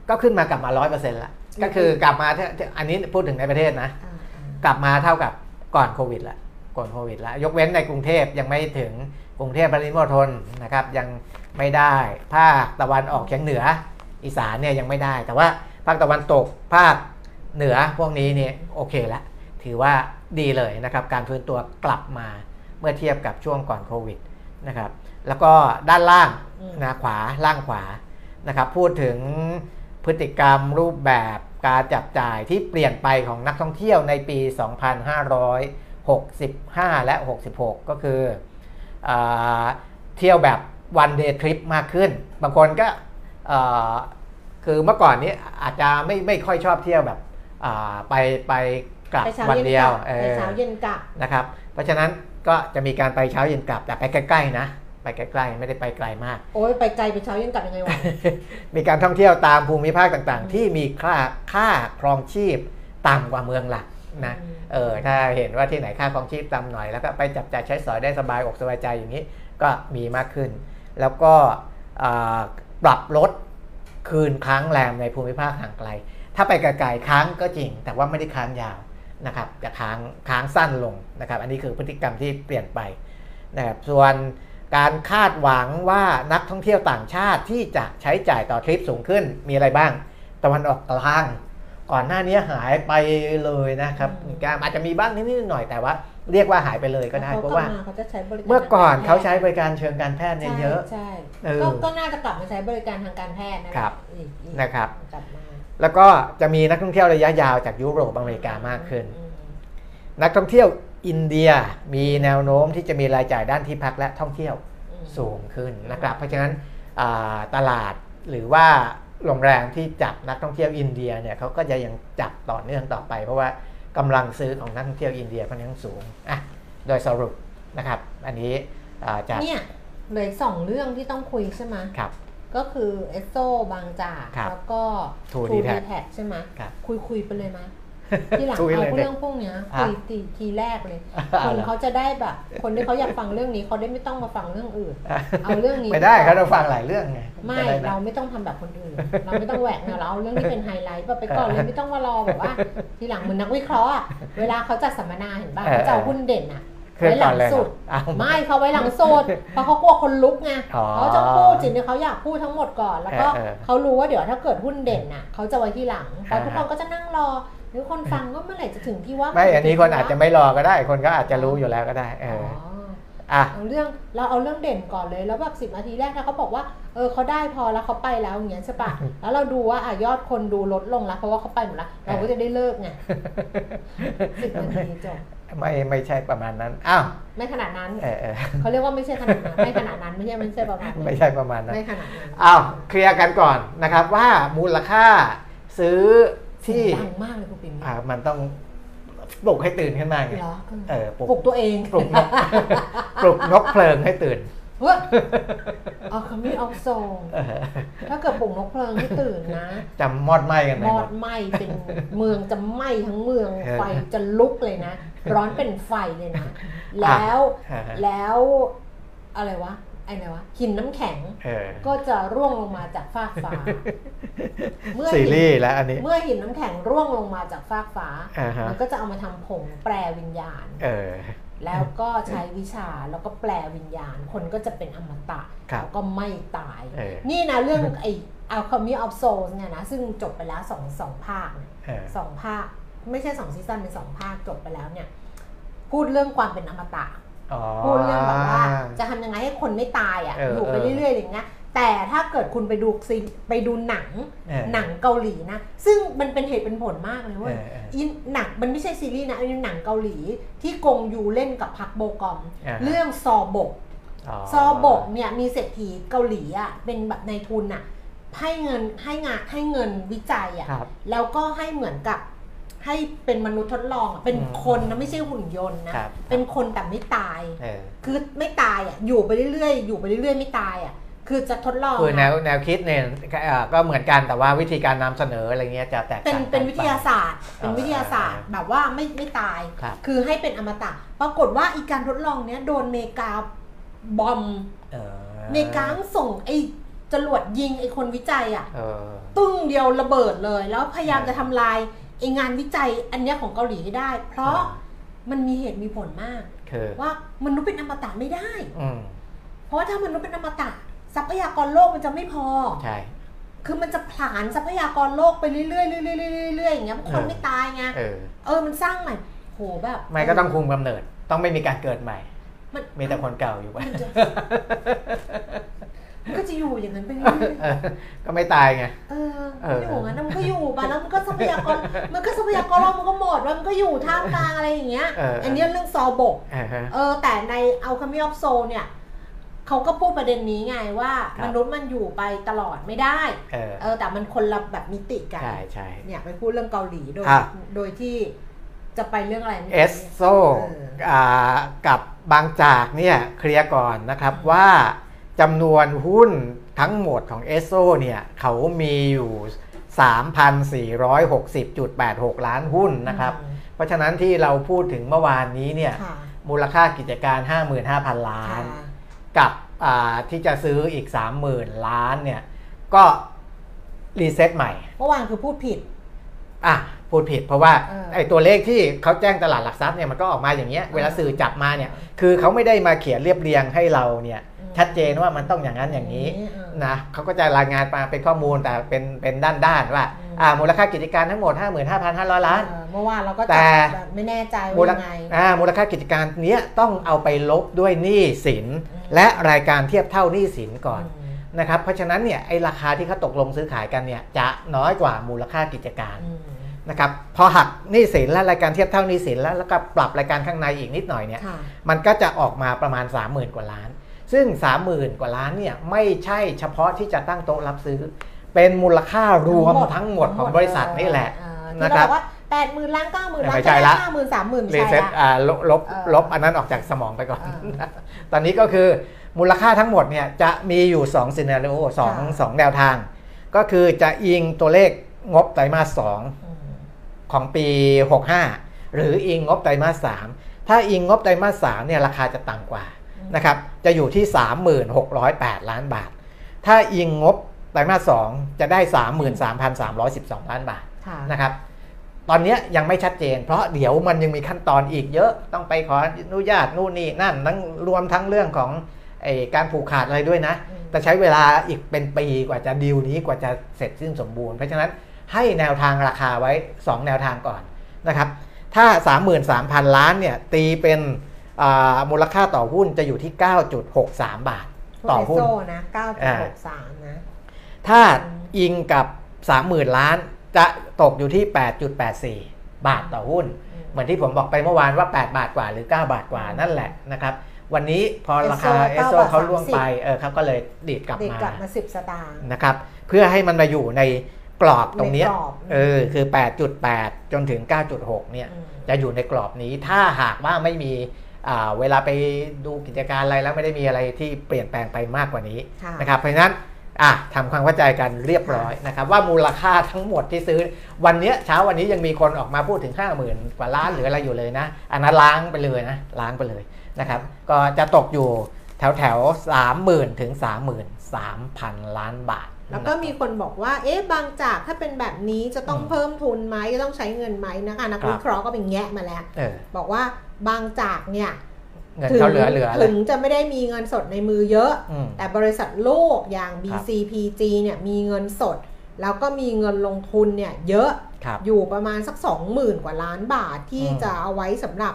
ก็ขึ้นมากลับมา 100%ละก็คือกลับมาเท่าอันนี้พูดถึงในประเทศนะอ่าอ่ากลับมาเท่ากับ ก่อนโควิดละก่อนโควิดละยกเว้นในกรุงเทพยังไม่ถึงกรุงเทพปริมณฑลนะครับยังไม่ได้ภาคตะวันออกเฉียงเหนือ อีสานเนี่ยยังไม่ได้ แต่ว่าภาคตะวันตกภาคเหนือพวกนี้เนี่ยโอเคละถือว่าดีเลยนะครับการฟื้นตัวกลับมาเมื่อเทียบกับช่วงก่อนโควิดนะครับแล้วก็ด้านล่างนะขวาล่างขวานะครับพูดถึงพฤติกรรมรูปแบบ การจับจ่ายที่เปลี่ยนไปของนักท่องเที่ยวในปี 2565 และ 66 ก็คืออาเที่ยวแบบวันเดย์ทริปมากขึ้น บางคนก็เอ่อคือเมื่อก่อนนี้อาจจะไม่ไม่ค่อยชอบเที่ยวแบบอ่าไปไปกลับไปเช้าวันเย็นเดีกยลัวบเอไปอเช้าเย็นกลับนะครับ เพราะฉะนั้นก็จะมีการไปเช้าเย็นกลับแต่ไปใกล้ๆนะ ไปใกล้ๆไม่ได้ไปไกลมาก โอ้ยไปไกลไปเช้าเย็นกลับยังไงวะ มีการท่องเที่ยวตามภูมิภาคต่างๆ ที่มีค่าค่าครองชีพต่ำกว่าเมืองหลักนะอืมเออถ้าเห็นว่าที่ไหนค่าครองชีพต่ำหน่อยแล้วก็ไปจับจ่ายใช้สอยได้สบายอกสบายใจอย่างนี้ก็มีมากขึ้น แล้วก็อ่าปรับลดคืนค้างแรมในภูมิภาคห่างไกล ถ้าไปไกลๆค้างก็จริง แต่ว่าไม่ได้ค้างยาวนะครับจะค้างค้างสั้นลงนะครับ อันนี้คือพฤติกรรมที่เปลี่ยนไปนะครับส่วน การคาดหวังว่านักท่องเที่ยวต่างชาติที่จะใช้จ่ายต่อทริปสูงขึ้นมีอะไรบ้าง ตะวันออกกลาง ก่อนหน้านี้หายไปเลยนะครับอืมอาจจะมีบ้างนิดๆหน่อยๆแต่ว่า เรียกว่าหายไปเลยก็ได้แล้เพราะว่าขเขาจะใช้บริการเมื่อก่อนทงเขาใช้แพทย์บริการเชิงการแพทย์เนี่ยเยอะใช่เออก็ก็น่าจะกลับมาใช้บริการทางการแพทย์นะครับอีกอีกนะครับกลับมาแล้วก็จะมีนักท่องเที่ยวระยะยาวจากยุโรปอเมริกามากขึ้นอืมนักท่องเที่ยว อินเดียมีแนวโน้มที่จะมีรายจ่ายด้านที่พักและท่องเที่ยวอืมสูงขึ้นนะครับ เพราะฉะนั้นอ่าตลาดหรือว่าโรงแรมที่จับนักท่องเที่ยวอินเดียเนี่ยเขาก็จะยังจับต่อเนื่องต่อไป เพราะว่ากำลังซื้อของนักท่องเที่ยวอินเดียค่อนข้างสูงอะโดยสรุปนะครับ อันนี้อ่าจากเนี่ยเหลืออกสองเรื่องที่ต้องคุยใช่ไหมครับก็คือเอสโซบางจากครับแล้วก็ True True D-Tac D-Tac ใช่ไหมครับคุยคุยไปเลยไหม ที่หลังคุยเลยเอาเรื่องพวกเนี้ยอะคุยทีทีแรกเลยอะคนเขาจะได้แบบ คนที่เขาอยากฟังเรื่องนี้เขาได้ไม่ต้องมาฟังเรื่องอื่น เอาเรื่องนี้ไม่ได้ก่อนเขาต้องฟังหลายเรื่องไงไม่จะด้นะเราไม่ต้องทำแบบคนอื่น เราไม่ต้องแหวกแนวเราเอาเรื่องที่เป็นไฮไลท์แบบไปก่อนเลยไม่ต้องมารอแบบว่า ทีหลังเหมือนนักวิเคราะห์อะเวลาเขาจัดสัมมนาเห็นป่ะเออเขาจะเอาหุ้นเด่นอะเคลื่อนไว้หก่ลัอนงเลยสุดเอาไม่เขาไว้หลังสุดเพราะเขากลัวคนลุกไงอ๋อเขาจะพูดสิ่งที่เขาอยากพูดทั้งหมดก่อน แล้วก็เออเออเขารู้ว่าเดี๋ยวถ้าเกิดหุ้นเด่นน่ะเขาจะไว้ที่หลังเพราะอ่าทุกคนก็จะนั่งรอ หรือคนฟังก็เมื่อไหร่จะถึงที่ว่า ไม่อันนี้คนอาจจะไม่รอก็ได้ คนก็อาจจะรู้อยู่แล้วก็ได้ เออ๋อออะเอาเรื่องเราเอาเรื่องเด่นก่อนเลยแล้วแบบสิบนาทีแรกถ้าเขาบอกว่าเออเขาได้พอแล้วเขาไปแล้วอย่างเงี้ยใช่ปะแล้วเราดูว่าอะยอดคนดูลดลงแล้วเพราะว่าเขาไปหมดแล้วเราก็จะได้เลิกไงสิบนาทีจบไม่ไม่ใช่ประมาณนั้นอ้าวไม่ขนาดนั้นเออเออเขาเรียกว่าไม่ใช่ขนาดนั้นไม่ขนาดนั้นไม่ใช่ไม่ใช่ประมาณนั้นไม่ใช่ประมาณนั้นไม่ขนาดนั้นอ้าวเคลียร์กันก่อนนะครับว่ามูลค่าซื้อ ที่ดังมากเลยคุณปิ่มอ่ามันต้องปลุกให้ตื่นขึ้นมาไงเหรอเออปลุกปลุกตัวเองปลุกนกปลุกนกเพลิงให้ตื่นเฮ้ยเอาคำนี้เอาทรงเออถ้าเกิดปลุกนกเพลิงให้ตื่นนะจำมอดไหมกันไหมมอหมดดไหม้เป็นเมืองจะไหม้ทั้งเมืองเออไฟจะลุกเลยนะ ร้อนเป็นไฟเลยนะ แล้วอ่าฮะแล้วอะไรวะ ไอ้ไหนวะหินน้ำแข็งเออก็จะร่วงลงมาจากฟากฟ้า เมื่อซีรีส์แล้วอันนี้ เมื่อหินน้ำแข็งร่วงลงมาจากฟากฟ้า อ่าฮะ มันก็จะเอามาทำผงแปลวิญญาณ เออ แล้วก็ใช้วิชาแล้วก็แปลวิญญาณ คนก็จะเป็นอมตะครับแล้วก็ไม่ตาย เออ นี่นะเรื่องไอ้ Alchemy of Souls เนี่ยนะ ซึ่งจบไปแล้วสองสองภาคเนี่ย เออ สองภาค ไม่ใช่สองซีซั่นเป็นสองภาคจบไปแล้วเนี่ย พูดเรื่องความเป็นอมตะอ๋อ พูดเรื่องแบบว่าจะทำยังไงให้คนไม่ตายอะเอออยู่ไปเออเรื่อยๆอย่างเงี้ยแต่ถ้าเกิดคุณไปดูซีไปดูหนังเออหนังเกาหลีนะ ซึ่งมันเป็นเหตุเป็นผลมากเลยเว้ยเออเอออินหนังมันไม่ใช่ซีรีส์นะอันนี้หนังเกาหลีที่กงยูเล่นกับพักโบกอมอ่าฮะเรื่องซอบกซอบกเนี่ยมีเศรษฐีเกาหลีอะเป็นแบบในทุนอะให้เงินให้งานให้เงินวิจัยอะครับแล้วก็ให้เหมือนกับ ให้เป็นมนุษย์ทดลองอะเป็นอืมคนนะไม่ใช่หุ่นยนต์นะครับเป็นคนแต่ไม่ตายเออคือไม่ตายอะอยู่ไปเรื่อยๆอยู่ไปเรื่อยๆไม่ตายอะคือจะทดลองคือแนนะวแนวคิดเนี่ยเอ่อก็เหมือนกันแต่ว่าวิธีการนำเสนออะไรเงี้ยจะแตกเป็นต่างกัเป็นวิทยาไปศาสตร์ เป็นวิทยาศาสตร์เออแบบว่าไม่ไม่ตายครับคือให้เป็นอมตะ ปรากฏว่าอีการทดลองเนี้ยโดนเมกาบอมเออเมกาส่งไอ้จรวดยิงไอ้คนวิจัยอะเออตึ้งเดียวระเบิดเลย แล้วพยายามจะทำลาย ไองานวิจัยอันเนี้ยของเกาหลีให้ได้ เพราะมันมีเหตุมีผลมาก คือว่ามนุษย์เป็นอมตะไม่ได้ อืมเพราะว่าถ้ามนุษย์เป็นอมตะทรัพยากรโลกมันจะไม่พอ ใช่ คือมันจะผลาญทรัพยากรโลกไปเรื่อยๆเรื่อยๆเรื่อยๆอย่างเงี้ยเพราะคนเออไม่ตายไงเออ เออมันสร้างใหม่โหแบบไม่ก็ต้องคุมกำเนิด ต้องไม่มีการเกิดใหม่ มันมีแต่คนเก่าอยู่มันจะ มันก็จะอยู่อย่างนั้นไปเรื่อยเออก็ไม่ตายไงๆเออเอออยู่งั้นนะมันก็อยู่ไปแล้วมันก็ทรัพยากร มันก็ทรัพยากรโลกมันก็หมดแล้วมันก็อยู่ท่ามกลางอะไรอย่างเงี้ย เอออั อันเนี้ยเรื่องซอบกเออฮะเออ แต่ในเอาคามิออฟโซเนี่ยเขาก็พูดประเด็นนี้ไงว่า ครับ มนุษย์มันอยู่ไปตลอดไม่ได้ เออเออ แต่มันคนละแบบมิติกัน ใช่ใช่ เนี่ยไปพูดเรื่องเกาหลีโดย อะ โดยที่จะไปเรื่องอะไรไม่เอรู้สนี่ยโซเออ อ่ากับบางจากเนี่ยเคลียร์ก่อนนะครับว่า จำนวนหุ้นทั้งหมดของเอสโซเนี่ยเขามีอยู่ 3,460.86 ล้านหุ้นนะครับอืมเพราะฉะนั้นที่เราพูดถึงเมื่อวานนี้เนี่ยค่ะมูลค่ากิจการ 55,000 ล้านค่ะกับอ่าที่จะซื้ออีก 30,000 ล้านเนี่ยก็รีเซ็ตใหม่ เมื่อวานคือพูดผิด อะพูดผิดเพราะว่าเออไอ้ตัวเลขที่เขาแจ้งตลาดหลักทรัพย์เนี่ยมันก็ออกมาอย่างเงี้ยเวลาสื่อจับมาเนี่ยคือเขาไม่ได้มาเขียนเรียบเรียงให้เราเนี่ย ชัดเจนว่ามันต้องอย่างนั้นอย่างนี้เออนะเขาก็จะรายงานมาเป็นข้อมูลแต่เป็นเป็นด้านด้านๆว่าอืมอ่ามูลค่ากิจการทั้งหมด 55,500 ล้านเออเมื่อวานเราก็แต่จับแบบไม่แน่ใจมูว่าลยังไงอ่ามูลค่ากิจการเนี้ยต้องเอาไปลบด้วยหนี้สินอืมและรายการเทียบเท่าหนี้สินก่อนอืมนะครับเพราะฉะนั้นเนี่ยไอ้ราคาที่เขาตกลงซื้อขายกันเนี่ยจะน้อยกว่ามูลค่ากิจการอืมนะครับพอหักหนี้สินและรายการเทียบเท่าหนี้สินแล้วแล้วก็ปรับรายการข้างในอีกนิดหน่อยเนี่ยค่ะมันก็จะออกมาประมาณ 30,000 กว่าล้าน ซึ่ง 30,000 กว่าล้านเนี่ยไม่ใช่เฉพาะที่จะตั้งโต๊ะรับซื้อ เป็นมูลค่ารวมทั้งหมดของบริษัทนี่แหละเออนะที่ครัเราบบอกว่าแปดหมื่นล้านเก้าหมื่นล้านไม่ใช่ละห้าหมื่นสามหมื่นรีใช่เซ็ตละอ่าลบลบเออลบอันนั้นออกจากสมองไปก่อนเออตอนนี้ก็คือมูลค่าทั้งหมดเนี่ยจะมีอยู่2ซีนารีโอสองค่ะสองแนวทาง ก็คือจะอิงตัวเลขงบไตรมาสสองอืมของปี 65 หรืออิงงบไตรมาส3ถ้าอิงงบไตรมาส3เนี่ยราคาจะต่ำกว่าอืม นะครับจะอยู่ที่ 3608 ล้านบาท ถ้าอิงงบไตรมาส2จะได้ 33,312 ล้านบาทค่ะนะครับตอนเนี้ยยังไม่ชัดเจน เพราะเดี๋ยวมันยังมีขั้นตอนอีกเยอะต้องไปขออนุญาตนู่นนี่นั่นทั้งรวมทั้งเรื่องของไอการผูกขาดอะไรด้วยนะอืมแต่ใช้เวลาอีกเป็นปีกว่าจะดีลนี้กว่าจะเสร็จสิ้นสมบูรณ์ เพราะฉะนั้นให้แนวทางราคาไว้ 2 แนวทางก่อนนะครับถ้า 33,000 ล้านเนี่ยตีเป็นอ่า มูลค่าต่อหุ้นจะอยู่ที่ 9.63 บาท ต่อหุ้นโซนะเก้าจุดหกสามนะ ถ้าอิงกับ 30,000 ล้านจะตกอยู่ที่ 8.84 บาทต่อหุ้นอืมเหมือนที่ผมบอกไปเมื่อวานว่า 8 บาทกว่าหรือ 9 บาทกว่านั่นแหละนะครับ วันนี้พอราคาเอสโซ9บาทเขาล่วง30ไปเออเขาก็เลยดีดกลับเด็กมากลับมาสิบสตางค์นะครับ เพื่อให้มันมาอยู่ในกรอบตรงเนี้ยในกรอบเออคือ 8.8 จนถึง 9.6 เนี่ยอืมจะอยู่ในกรอบนี้ถ้าหากว่าไม่มีอ่า เวลาไปดูกิจการอะไรแล้วไม่ได้มีอะไรที่เปลี่ยนแปลงไปมากกว่านี้ค่ะนะครับเพราะฉะนั้นอะทำความเข้าใจกันเรียบร้อยนะครับว่ามูลค่าทั้งหมดที่ซื้อวันเนี้ยเช้าวันนี้ยังมีคนออกมาพูดถึง 5 0,000 กว่าล้านหรืออะไรอยู่เลยนะ อันนั้นล้างไปเลยนะล้างไปเลยนะครับก็จะตกอยู่แถวแถวสามหมื่นถึงสามหมื่นสามพันล้านบาท แล้วก็มีคนบอกว่า เอ๊ะบางจากถ้าเป็นแบบนี้จะต้องอืมเพิ่มทุนไหมจะต้องใช้เงินไหมนะคะนักครับวิเคราะห์ก็เป็นแงะมาแล้วเออบอกว่า บางจากเนี่ยเงินเขาเหลือเหลือเลถึยงจะไม่ได้มีเงินสดในมือเยอะอืมแต่บริษัทโลกอย่าง BCPG เนี่ยมีเงินสด แล้วก็มีเงินลงทุนเนี่ยเยอะครับอยู่ประมาณสัก 20,000 กว่าล้านบาทที่อืมจะเอาไว้สำหรับ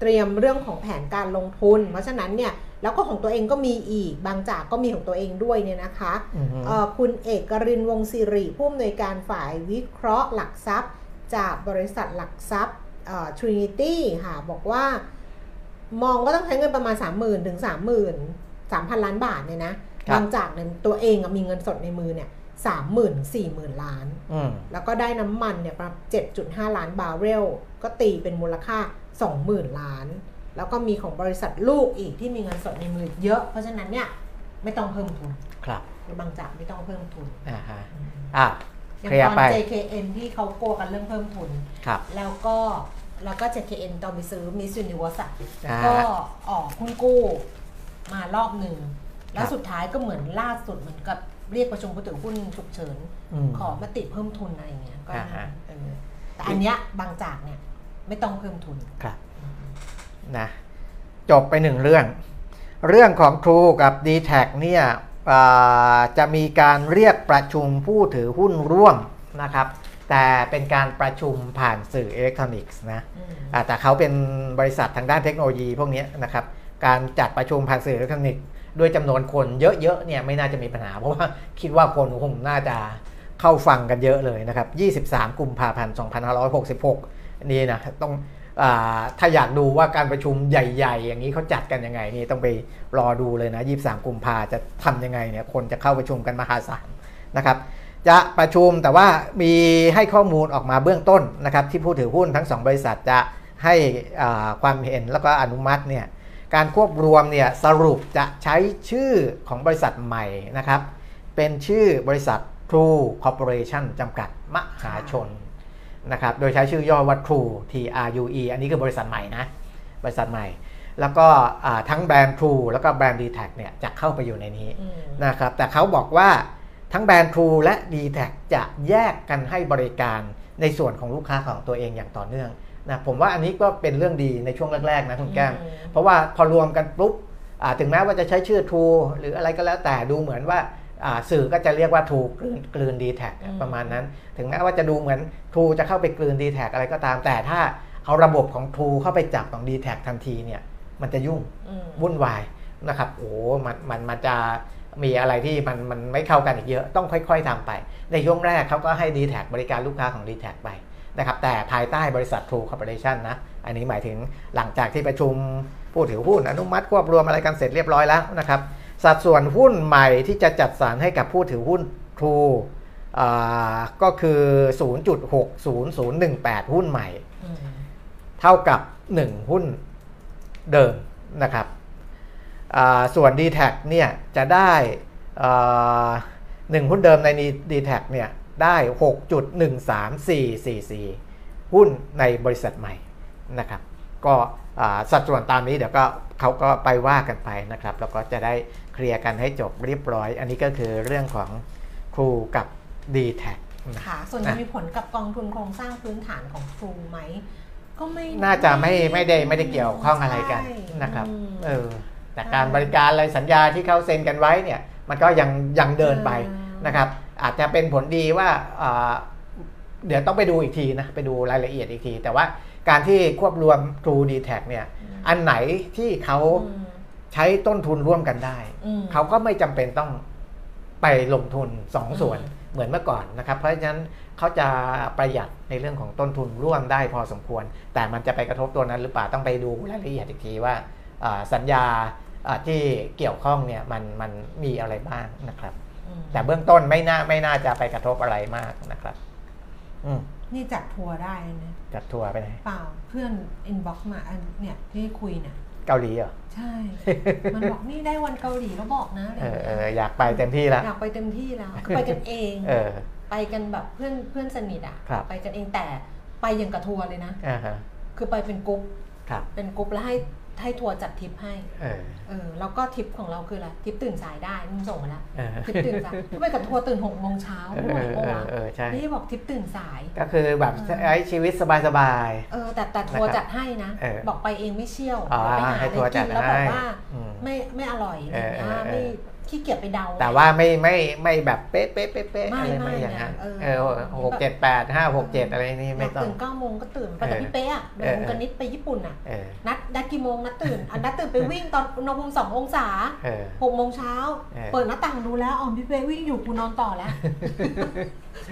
เตรียมเรื่องของแผนการลงทุน เพราะฉะนั้นเนี่ยแล้วก็ของตัวเองก็มีอีก บางจากก็มีของตัวเองด้วยเนี่ยนะคะอือฮึเอ่อคุณเอกรินทร์วงศิริผู้อำนวยการฝ่ายวิเคราะห์หลักทรัพย์ จากบริษัทหลักทรัพย์ เอ่อ Trinity ค่ะ บอกว่ามองว่าต้องใช้เงินประมาณ 30,000ถึง30,000 3,000 ล้านบาทเนี่ยนะครับบางจากเนี่ยตัวเองอะมีเงินสดในมือเนี่ย30,000 40,000ล้านอืมแล้วก็ได้น้ำมันเนี่ยประมาณ7.5ล้านบาร์เรล ก็ตีเป็นมูลค่า20,000ล้าน แล้วก็มีของบริษัทลูกอีกที่มีเงินสดในมือเยอะ เพราะฉะนั้นเนี่ยไม่ต้องเพิ่มทุน ครับบางจากไม่ต้องเพิ่มทุน อ่าฮะอะอย่างเคลียตร์อนไป JKN ที่เขากลัวกันเรื่องเพิ่มทุน ครับ แล้วก็ แล้วก็ JKN ตอนไปซื้อ Miss Universe อะอ่า ก็ออกหุ้นกู้มารอบหนึ่ง แล้ควรับสุดท้ายก็เหมือนล่าสุดเหมือนกับเรียกประชุมผู้ถือหุ้นฉุกเฉินอืมขอมติเพิ่มทุนอะไรอย่างเงี้ยก็อ่าฮะ เออแต่อันเนี้ยบางจากเนี่ยไม่ต้องเพิ่มทุน ครับนะจบไปหนึ่งเรื่อง เรื่องของ True กับ d t แทเนี่ยอ่าจะมีการเรียกประชุมผู้ถือหุ้นร่วมนะครับ แต่เป็นการประชุมผ่านสื่ออิเล็กทรอนิกส์นะอืมอ่าแต่เขาเป็นบริษัททางด้านเทคโนโลยีพวกเนี้ยนะครับ การจัดประชุมผ่านสื่ออิเล็กทรอนิกส์ด้วยจำนวนคนเยอะๆเนี่ยไม่น่าจะมีปัญหา เพราะว่าคิดว่าคนคงน่าจะเข้าฟังกันเยอะเลยนะครับ 23 กุมภาพันธ์ 2566 นี่นะต้องอาถ้าอยากดูว่าการประชุมใหญ่ ๆ อย่างนี้เขาจัดกันยังไงนี่ต้องไปรอดูเลยนะ 23 กุมภาจะทำยังไงเนี่ยคนจะเข้าประชุมกันมหาศาลนะครับ จะประชุมแต่ว่ามีให้ข้อมูลออกมาเบื้องต้นนะครับที่ผู้ถือหุ้นทั้ง 2 บริษัทจะให้ความเห็นแล้วก็อนุมัติเนี่ยการควบรวมเนี่ยสรุปจะใช้ชื่อของบริษัทใหม่นะครับเป็นชื่อบริษัท True Corporation จำกัดมหาชนนะครับโดยใช้ชื่อย่อว่า True T R U E อันนี้คือบริษัทใหม่นะบริษัทใหม่ แล้วก็ทั้งแบรนด์ True แล้วก็แบรนด์ d t แทเนี่ยจะเข้าไปอยู่ในนี้นะครับแต่เขาบอกว่า ทั้งแบรนด์ True และ d t แทจะแยกกันให้บริการในส่วนของลูกค้าของตัวเองอย่างต่อเนื่องนะผมว่าอันนี้ก็เป็นเรื่องดีในช่วงแรกๆนะคุณแก้มอืมเพราะว่าพอรวมกันปุ๊บอ่าถึงแม้ว่าจะใช้ชื่อ True หรืออะไรก็แล้วแต่ดูเหมือนว่าอ่าสื่อก็จะเรียกว่า True กลืนกลืน d t แทอืมประมาณนั้น ถึงแม้ว่าจะดูเหมือน True จะเข้าไปกลืน d t แทอะไรก็ตาม แต่ถ้าเอาระบบของ True เข้าไปจับของ d t แททันทีเนี่ยมันจะยุ่งอืมวุ่นวายนะครับโอ้มันมันมันจะ มีอะไรที่มันมันไม่เข้ากันอีกเยอะต้องค่อย ๆทำไป ในช่วงแรกเขาก็ให้ d t แทบริการลูกค้าของ d t แทไปนะครับแต่ภายใต้บริษัท True Corporation นะ อันนี้หมายถึงหลังจากที่ประชุมผู้ถือหุ้นอนุมัติควบรวมอะไรกันเสร็จเรียบร้อยแล้วนะครับสัดส่วนหุ้นใหม่ที่จะจัดสรรให้กับผู้ถือหุ้น True อ่าก็คือ 0.60018 หุ้นใหม่อืมเท่ากับ 1 หุ้นเดิมนะครับอ่า ส่วน d t แทเนี่ยจะได้อ่าหนึ่งหุ้นเดิมใน d t แทเนี่ยได้ 6.13444 หุ้นในบริษัทใหม่นะครับ ก็อ่าสัดส่วนตามนี้เดี๋ยวก็เขาก็ไปว่ากันไปนะครับ แล้วก็จะได้เคลียร์กันให้จบเรียบร้อย อันนี้ก็คือเรื่องของครูกับ d t แทค่ะ ส่วนจะมีผลกับกองทุนโครงสร้างพื้นฐานของครูไหมก็ไม่ น่าจะไม่ไม่ได้ไม่ได้เกี่ยวข้องอะไรกันใช่นะครับอืมเออ แต่การบริการอะไรสัญญาที่เขาเซ็นกันไว้เนี่ยมันก็ยังยังเดินไปอืมนะครับอาจจะเป็นผลดีว่าอ่าเดี๋ยวต้องไปดูอีกทีนะไปดูรายละเอียดอีกที แต่ว่าการที่ควบรวม True d t แทเนี่ยอันไหนที่เขาอืมใช้ต้นทุนร่วมกันได้อืมเขาก็ไม่จำเป็นต้องไปลงทุน2ส่วนอืมเหมือนเมื่อก่อนนะครับ เพราะฉะนั้นเขาจะประหยัดในเรื่องของต้นทุนร่วมได้พอสมควร แต่มันจะไปกระทบตัวนั้นหรือเปล่าต้องไปดูรายละเอียดอีกทีว่าอ่าสัญญาอ่า ที่เกี่ยวข้องเนี่ยมันมันมีอะไรบ้างนะครับอืมแต่เบื้องต้นไม่น่าไม่น่าจะไปกระทบอะไรมากนะครับอืมนี่จัดทัวร์ได้นะจัดทัวร์ไปไหนเปล่าเพื่อน inbox มาอันเนี่ยที่คุยเนี่ยเกาหลีเหรอใช่ มันบอกนี่ได้วันเกาหลีแล้วบอกนะอะไรเออย่างอเอเงี้ยออยากไปเต็มที่แล้วอยากไปเต็มที่แล้วก็ไปกันเองเออไปกันแบบเพื่อนเพื่อนสนิทอะครับไปกันเองแต่ไปอย่างกับทัวร์เลยนะอ่าฮะคือไปเป็นกรุ๊ปครับเป็นกรุ๊ปแล้วให้ ให้ทัวร์จัดทริปให้เออเออแล้วก็ทริปของเราคืออะไรทริปตื่นสายได้มึงส่งมาแล้วเออทริปตื่นสายไปกับทัวร์ตื่นหกโมงเช้าเอไม่ไหวอปะเออวะเออใช่นี่บอกทริปตื่นสาย ก็คือแบบเออใช้ชีวิตสบายเออแต่แต่ทัวร์นะครับจัดให้นะเออบอกไปเองไม่เชี่ยวอ๋อเดี๋ยวไปหาให้อะไรทัวร์กินจัดแล้วบอกให้ว่าอืมไม่ไม่อร่อยอะไรอย่างเงี้ยเออเออเออไม่ ขี้เกียจไปเดาๆแต่ว่าไม่ไม่ไม่แบบเป๊ะเป๊ะเป๊ะเป๊ะไม่อะไรไม่ไม่อย่างนั้นเออเออหกเจ็ดแปดห้าหกเจ็ดอะไรนี่ไม่อยากต้องตื่นเก้าโมงก็ตื่นไปกับเออพี่เป๊ะอะเดินเออกันนิดไปญี่ปุ่นอะเออนัดนัดกี่โมงนัดตื่นอันนัดตื่นไปวิ่งตอนอุณหภูมิสององศาเออหกโมงเช้าเออเปิดหน้าต่างดูแล้วอ๋อพี่เป๊ะวิ่งอยู่กูนอนต่อแล้ว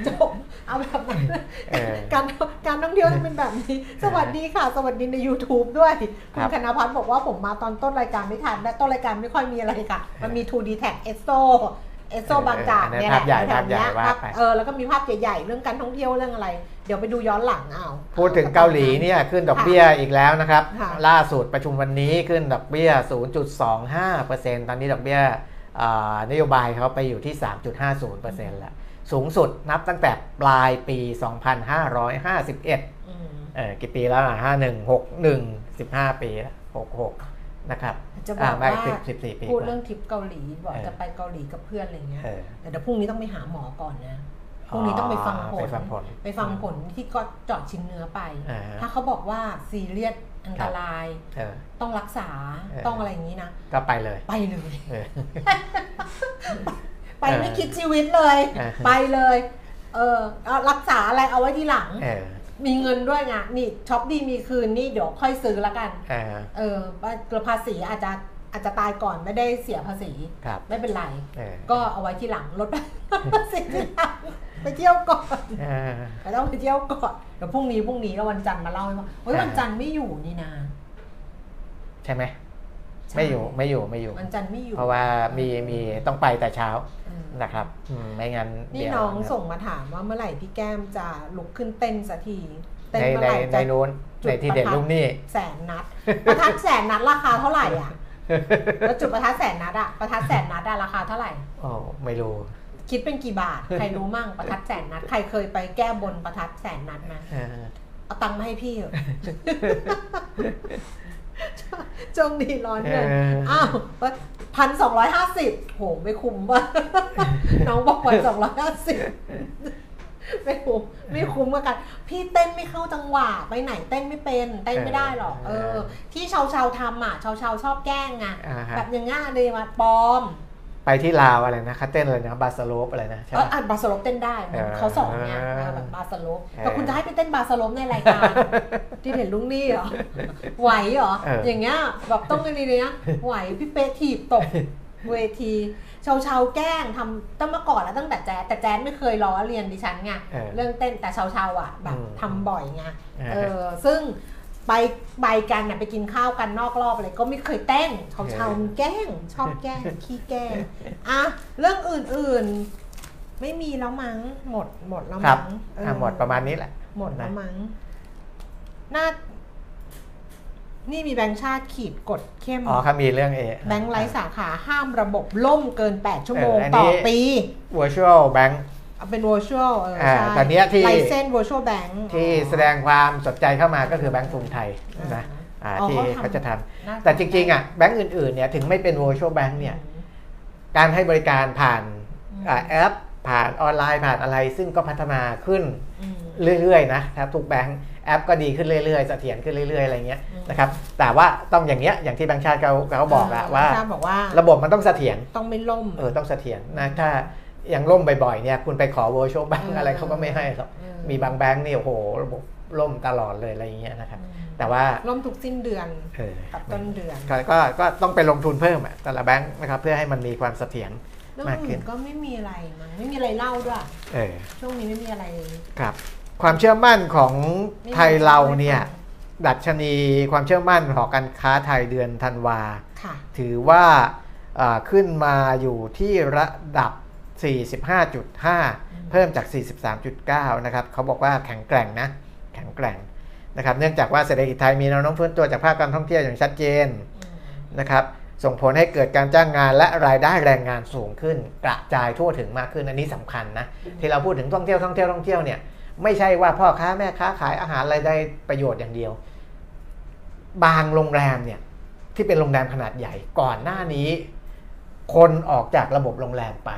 จบเอาแบบนั้นเออการการท่องเที่ยวต้องเป็นแบบนี้ สวัสดีค่ะ สวัสดีใน YouTube ด้วยคคุรัณบคณพัฒน์บอกว่าผมมาตอนต้นรายการไม่ทันและต้นรายการไม่ค่อยมีอะไรค่ะ มันมี 2D Tag e s t o เอสโซบางจากเอออันนั้นเนี่ยแหละภาพใหญ่แถวๆเนี้ยภาพใหญ่ว่าภาพไปเออแล้วก็มีภาพใหญ่ๆ เรื่องการท่องเที่ยวเรื่องอะไร เดี๋ยวไปดูย้อนหลังเอา พูดถึงเกาหลีเนี่ยขึ้นดอกเบี้ยอีกแล้วนะครับค่ะล่าสุดประชุมวันนี้ขึ้นดอกเบี้ย 0.25%ตอนนี้ดอกเบี้ยอ่านโยบายเขาไปอยู่ที่ 3.50%แล้ว สูงสุดนับตั้งแต่ปลายปี 2551อืมเออกี่ปีแล้วอะ51 61 15 ปีแล้ว66 นะครับจะบอกไม่ว่าสิบสิบสี่ปีพูดกว่าเรื่องทริปเกาหลีบอกเออจะไปเกาหลีกับเพื่อนอะไรเงี้ยเออแต่เดี๋ยวพรุ่งนี้ต้องไปหาหมอก่อนนะพรุ่งนี้ต้องไปฟังผล ไปฟังผลไปฟังผลที่ก็เจาะชิ้นเนื้อไปอ่าถ้าเขาบอกว่าซีเรียสอันตรายเออต้องรักษาเออต้องอะไรอย่างนี้นะ ก็ไปเลย ไปเลยเออ ไปไม่คิดชีวิตเลยเออไปเลย เออเอารักษาอะไรเอาไว้ทีหลังเออมีเงินด้วยไงนี่ช็อปดีมีคืนนี่เดี๋ยวค่อยซื้อละกันเออเออภาษีอาจจะอาจจะตายก่อนไม่ได้เสียภาษีครับไม่เป็นไรเออก็เอาไว้ที่หลังลดภาษีที่หลังไปเที่ยวก่อนเออไปต้องไปเที่ยวก่อนเดี๋ยวพรุ่งนี้พรุ่งนี้แล้ววันจันทร์มาเล่าให้ฟังเฮ้ยอ่าวันจันทร์ไม่อยู่นี่นะใช่ไหมใช่ ไม่อยู่ไม่อยู่ไม่อยู่วันจันทร์ไม่อยู่ เพราะว่ามีมีต้องไปแต่เช้าอืมนะครับอืมไม่งั้นนี่เดี๋ยวน้องส่งมาถามว่าเมื่อไหร่พี่แก้มจะลุกขึ้นเต้นสักทีเต้นในเมื่อในไหร่ในจะนู้นจุดในที่เด็ดประทัดลูกนี่แสนนัดประทัดแสนนัดราคาเท่าไหร่อะแล้วจุดประทัดแสนนัดอะประทัดแสนนัดอะราคาเท่าไหร่โอ้ไม่รู้คิดเป็นกี่บาท ใครรู้มั่งประทัดแสนนัด ใครเคยไปแก้บนประทัดแสนนัดไหมเออเอาตังค์มาให้พี่เถอะจงดีร้อนเงินเอออ้าวพันสองร้อยห้าสิบโหไม่คุ้มว่ะน้องบอกพันสองร้อยห้าสิบไม่คุ้มไม่คุ้มกับกันพี่เต้นไม่เข้าจังหวะไปไหนเต้นไม่เป็นเต้นไม่ได้หรอกเออ ที่ชาวชาวๆทำอะชาวชาวๆชอบแกล้งไงอ่าฮะแบบอย่างงี้เลยมาปลอม ไปที่ลาวอะไรนะคัตเต้นอะไรนะบาสโลปอะไรนะใช่เอไหมออะบาสโลปเต้นได้เหมือนเออเขาสอนไงเออแบบบาสโลปเออแต่คุณจะให้ไปเต้นบาสโลปในรายการที่เห็นลุงนี่เหรอไหวเหรอเออออย่างเงี้ยแบบต้องกันดีเลยนะไหวพี่เป๊ะถีบตกเวทีชาวชาวๆแกล้งทำตั้งเมื่อก่อนแล้วตั้งแต่แจ๊สแต่แจ๊สไม่เคยล้อเรียนดิฉันไงเออเรื่องเต้นแต่ชาวชาวๆอะแบบอืมทำบ่อยไงเออเออซึ่ง ไปไปกันน่ะไปกินข้าวกันนอกรอบอะไรก็ไม่เคยเต้นชาวชาวๆแกล้ง ชอบแกล้งขี้แกล้งอะเรื่องอื่นๆ ไม่มีแล้วมั้งหมดหมดแล้วครัมั้บงเอออะหมดประมาณนี้แหละ หมดแล้วนะมั้งน่านี่มีแบงค์ชาติขีดกดเข้ม อ๋อครับมีเรื่องเอแบงค์ไร้สาขาห้ามระบบล่มเกิน 8 ชั่วโมงเอออันนี้ต่อปี virtual bank เอาเป็น virtual เอออ่าใช่ตอนเนี้ยที่ไลเซน virtual bank ที่แสดงความสนใจเข้ามาก็คือแบงก์กรุงไทยนะอ่าอ๋อที่เขาทำเขาจะทน่าำแต่จริงๆอะแบงก์อื่นๆเนี่ยถึงไม่เป็น virtual bank เนี่ยการให้บริการผ่านอ่าแอป ผ่านออนไลน์ผ่านอะไร ซึ่งก็พัฒนาขึ้นอืมเรื่อยๆนะครับทุกแบงก์แอปก็ดีขึ้นเรื่อยๆเสถียรขึ้นเรื่อยๆอะไรเงี้ยอืมนะครับแต่ว่าต้องอย่างเงี้ยอย่างที่แบงก์ชาติเขาเขาบอกอะว่าชติบอกว่า ระบบมันต้องเสถียรต้องไม่ล่มเออต้องเสถียรนะถ้า ยังล่มบ่อยๆเนี่ยคุณไปขอ virtual bank เออออะไรเขาก็ไม่ให้หรอกเออมีบางแบงก์นี่โอ้โหระบบล่มตลอดเลยอะไรอย่างเงี้ยนะครับอืมแต่ว่าล่มทุกสิ้นเดือนเออกับต้นเดือนก็ก็ก็ต้องไปลงทุนเพิ่มอะแต่ละแบงค์นะครับเพื่อให้มันมีความเสถียรเรื่องมากขึ้อื่นนก็ไม่มีอะไรมั้งไม่มีอะไรเล่าด้วยเออช่วงนี้ไม่มีอะไรครับ ความเชื่อมั่นของไม่มีไทยเราเนี่ยไม่ฟัดัชนีความเชื่อมั่นหอการค้าไทยเดือนธันวาค่ะถือว่าอ่าขึ้นมาอยู่ที่ระดับ 45.5 เพิ่มจาก 43.9 นะครับเขาบอกว่าแข็งแกร่งนะแข็งแกร่งนะครับเนื่องจากว่าเศรษฐกิจไทยมีแนวโน้มฟื้นตัวจากภาคการท่องเที่ยวอย่างชัดเจนนะครับส่งผลให้เกิดการจ้างงานและรายได้แรงงานสูงขึ้น กระจายทั่วถึงมากขึ้นอันนี้สำคัญนะที่เราพูดถึงท่องเที่ยวท่องเที่ยวท่องเที่ยวเนี่ยไม่ใช่ว่าพ่อค้าแม่ค้าขายอาหารอะไรได้ประโยชน์อย่างเดียว บางโรงแรมเนี่ยที่เป็นโรงแรมขนาดใหญ่ก่อนหน้านี้ คนออกจากระบบโรงแรมไป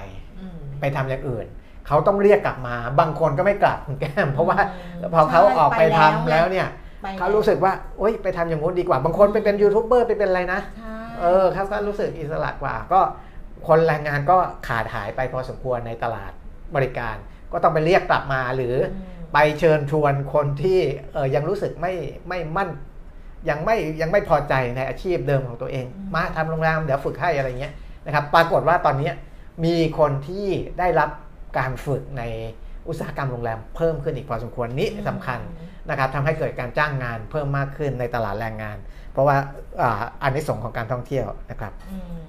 ไปทำอย่างอื่น เขาต้องเรียกกลับมา บางคนก็ไม่กลับคุณแก้ม เพราะว่าอืมพอเขาใช่ออกไปไปทำแล้วไงแล้วเนี่ยไปเขารู้สึกว่าโอ๊ยไปทำอย่างงู้นดีกว่า บางคนไปเป็นยูทูบเบอร์ไปเป็นอะไรนะใช่เออครับก็รู้สึกอิสระกว่า ก็คนแรงงานก็ขาดหายไปพอสมควรในตลาดบริการ ก็ต้องไปเรียกกลับมาหรือออืมไปเชิญชวนคนที่เออยังรู้สึกไม่ไม่มั่นยังไม่ยังไม่พอใจในอาชีพเดิมของตัวเอง มาทำโรงแรมเดี๋ยวฝึกให้อะไรเงี้ยนะครับ ปรากฏว่าตอนนี้ มีคนที่ได้รับการฝึกในอุตสาหกรรมโรงแรมเพิ่มขึ้นอีกพอสมควรนี้สำคัญนะครับทำให้เกิดการจ้างงานเพิ่มมากขึ้นในตลาดแรงงาน เพราะว่าอ่าอันนี้ส่งส์ของการท่องเที่ยวนะครับอืม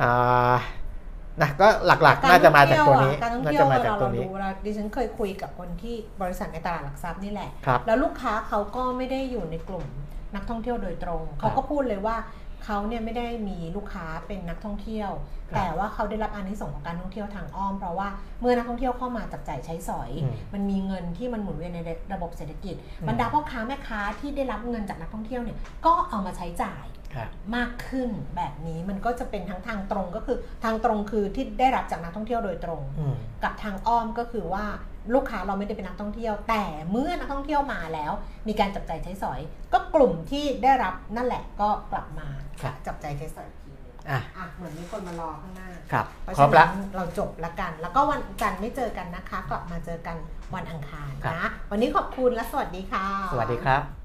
อ่านะก็หลักๆ น่าจะมาจากตัวนี้การท่องน่าเที่ยจะวมาเวจากลาตัวเรานี้ดูเวลาดิฉันเคยคุยกับคนที่บริษัทในตลาดหลักทรัพย์นี่แหละครับแล้วลูกค้าเขาก็ไม่ได้อยู่ในกลุ่มนักท่องเที่ยวโดยตรง เขาก็พูดเลยว่า เขาเนี่ยไม่ได้มีลูกค้าเป็นนักท่องเที่ยวครับแต่ว่าเขาได้รับอานิสงส์ของการท่องเที่ยวทางอ้อม เพราะว่าเมื่อนักท่องเที่ยวเข้ามาจับจ่ายใช้สอยอืมมันมีเงินที่มันหมุนเวียนในระบบเศรษฐกิจอืมบรรดาพ่อค้าแม่ค้าที่ได้รับเงินจากนักท่องเที่ยวเนี่ยก็เอามาใช้จ่ายครับมากขึ้นแบบนี้มันก็จะเป็นทั้งทางตรงก็คือทางตรงคือที่ได้รับจากนักท่องเที่ยวโดยตรงอืมกับทางอ้อมก็คือว่า ลูกค้าเราไม่ได้เป็นนักท่องเที่ยว แต่เมื่อนักท่องเที่ยวมาแล้ว มีการจับจ่ายใช้สอย ก็กลุ่มที่ได้รับนั่นแหละก็กลับมาครับจับจ่ายใช้สอยอีกทีหนึงอะ อะเหมือนมีคนมารอข้างหน้า ครับเพราะครฉะบละ นั้นเราจบละกัน แล้วก็วันจันทร์ไม่เจอกันนะคะ กลับมาเจอกันวันอังคารครับ นะ วันนี้ขอบคุณและสวัสดีค่ะ สวัสดีครับ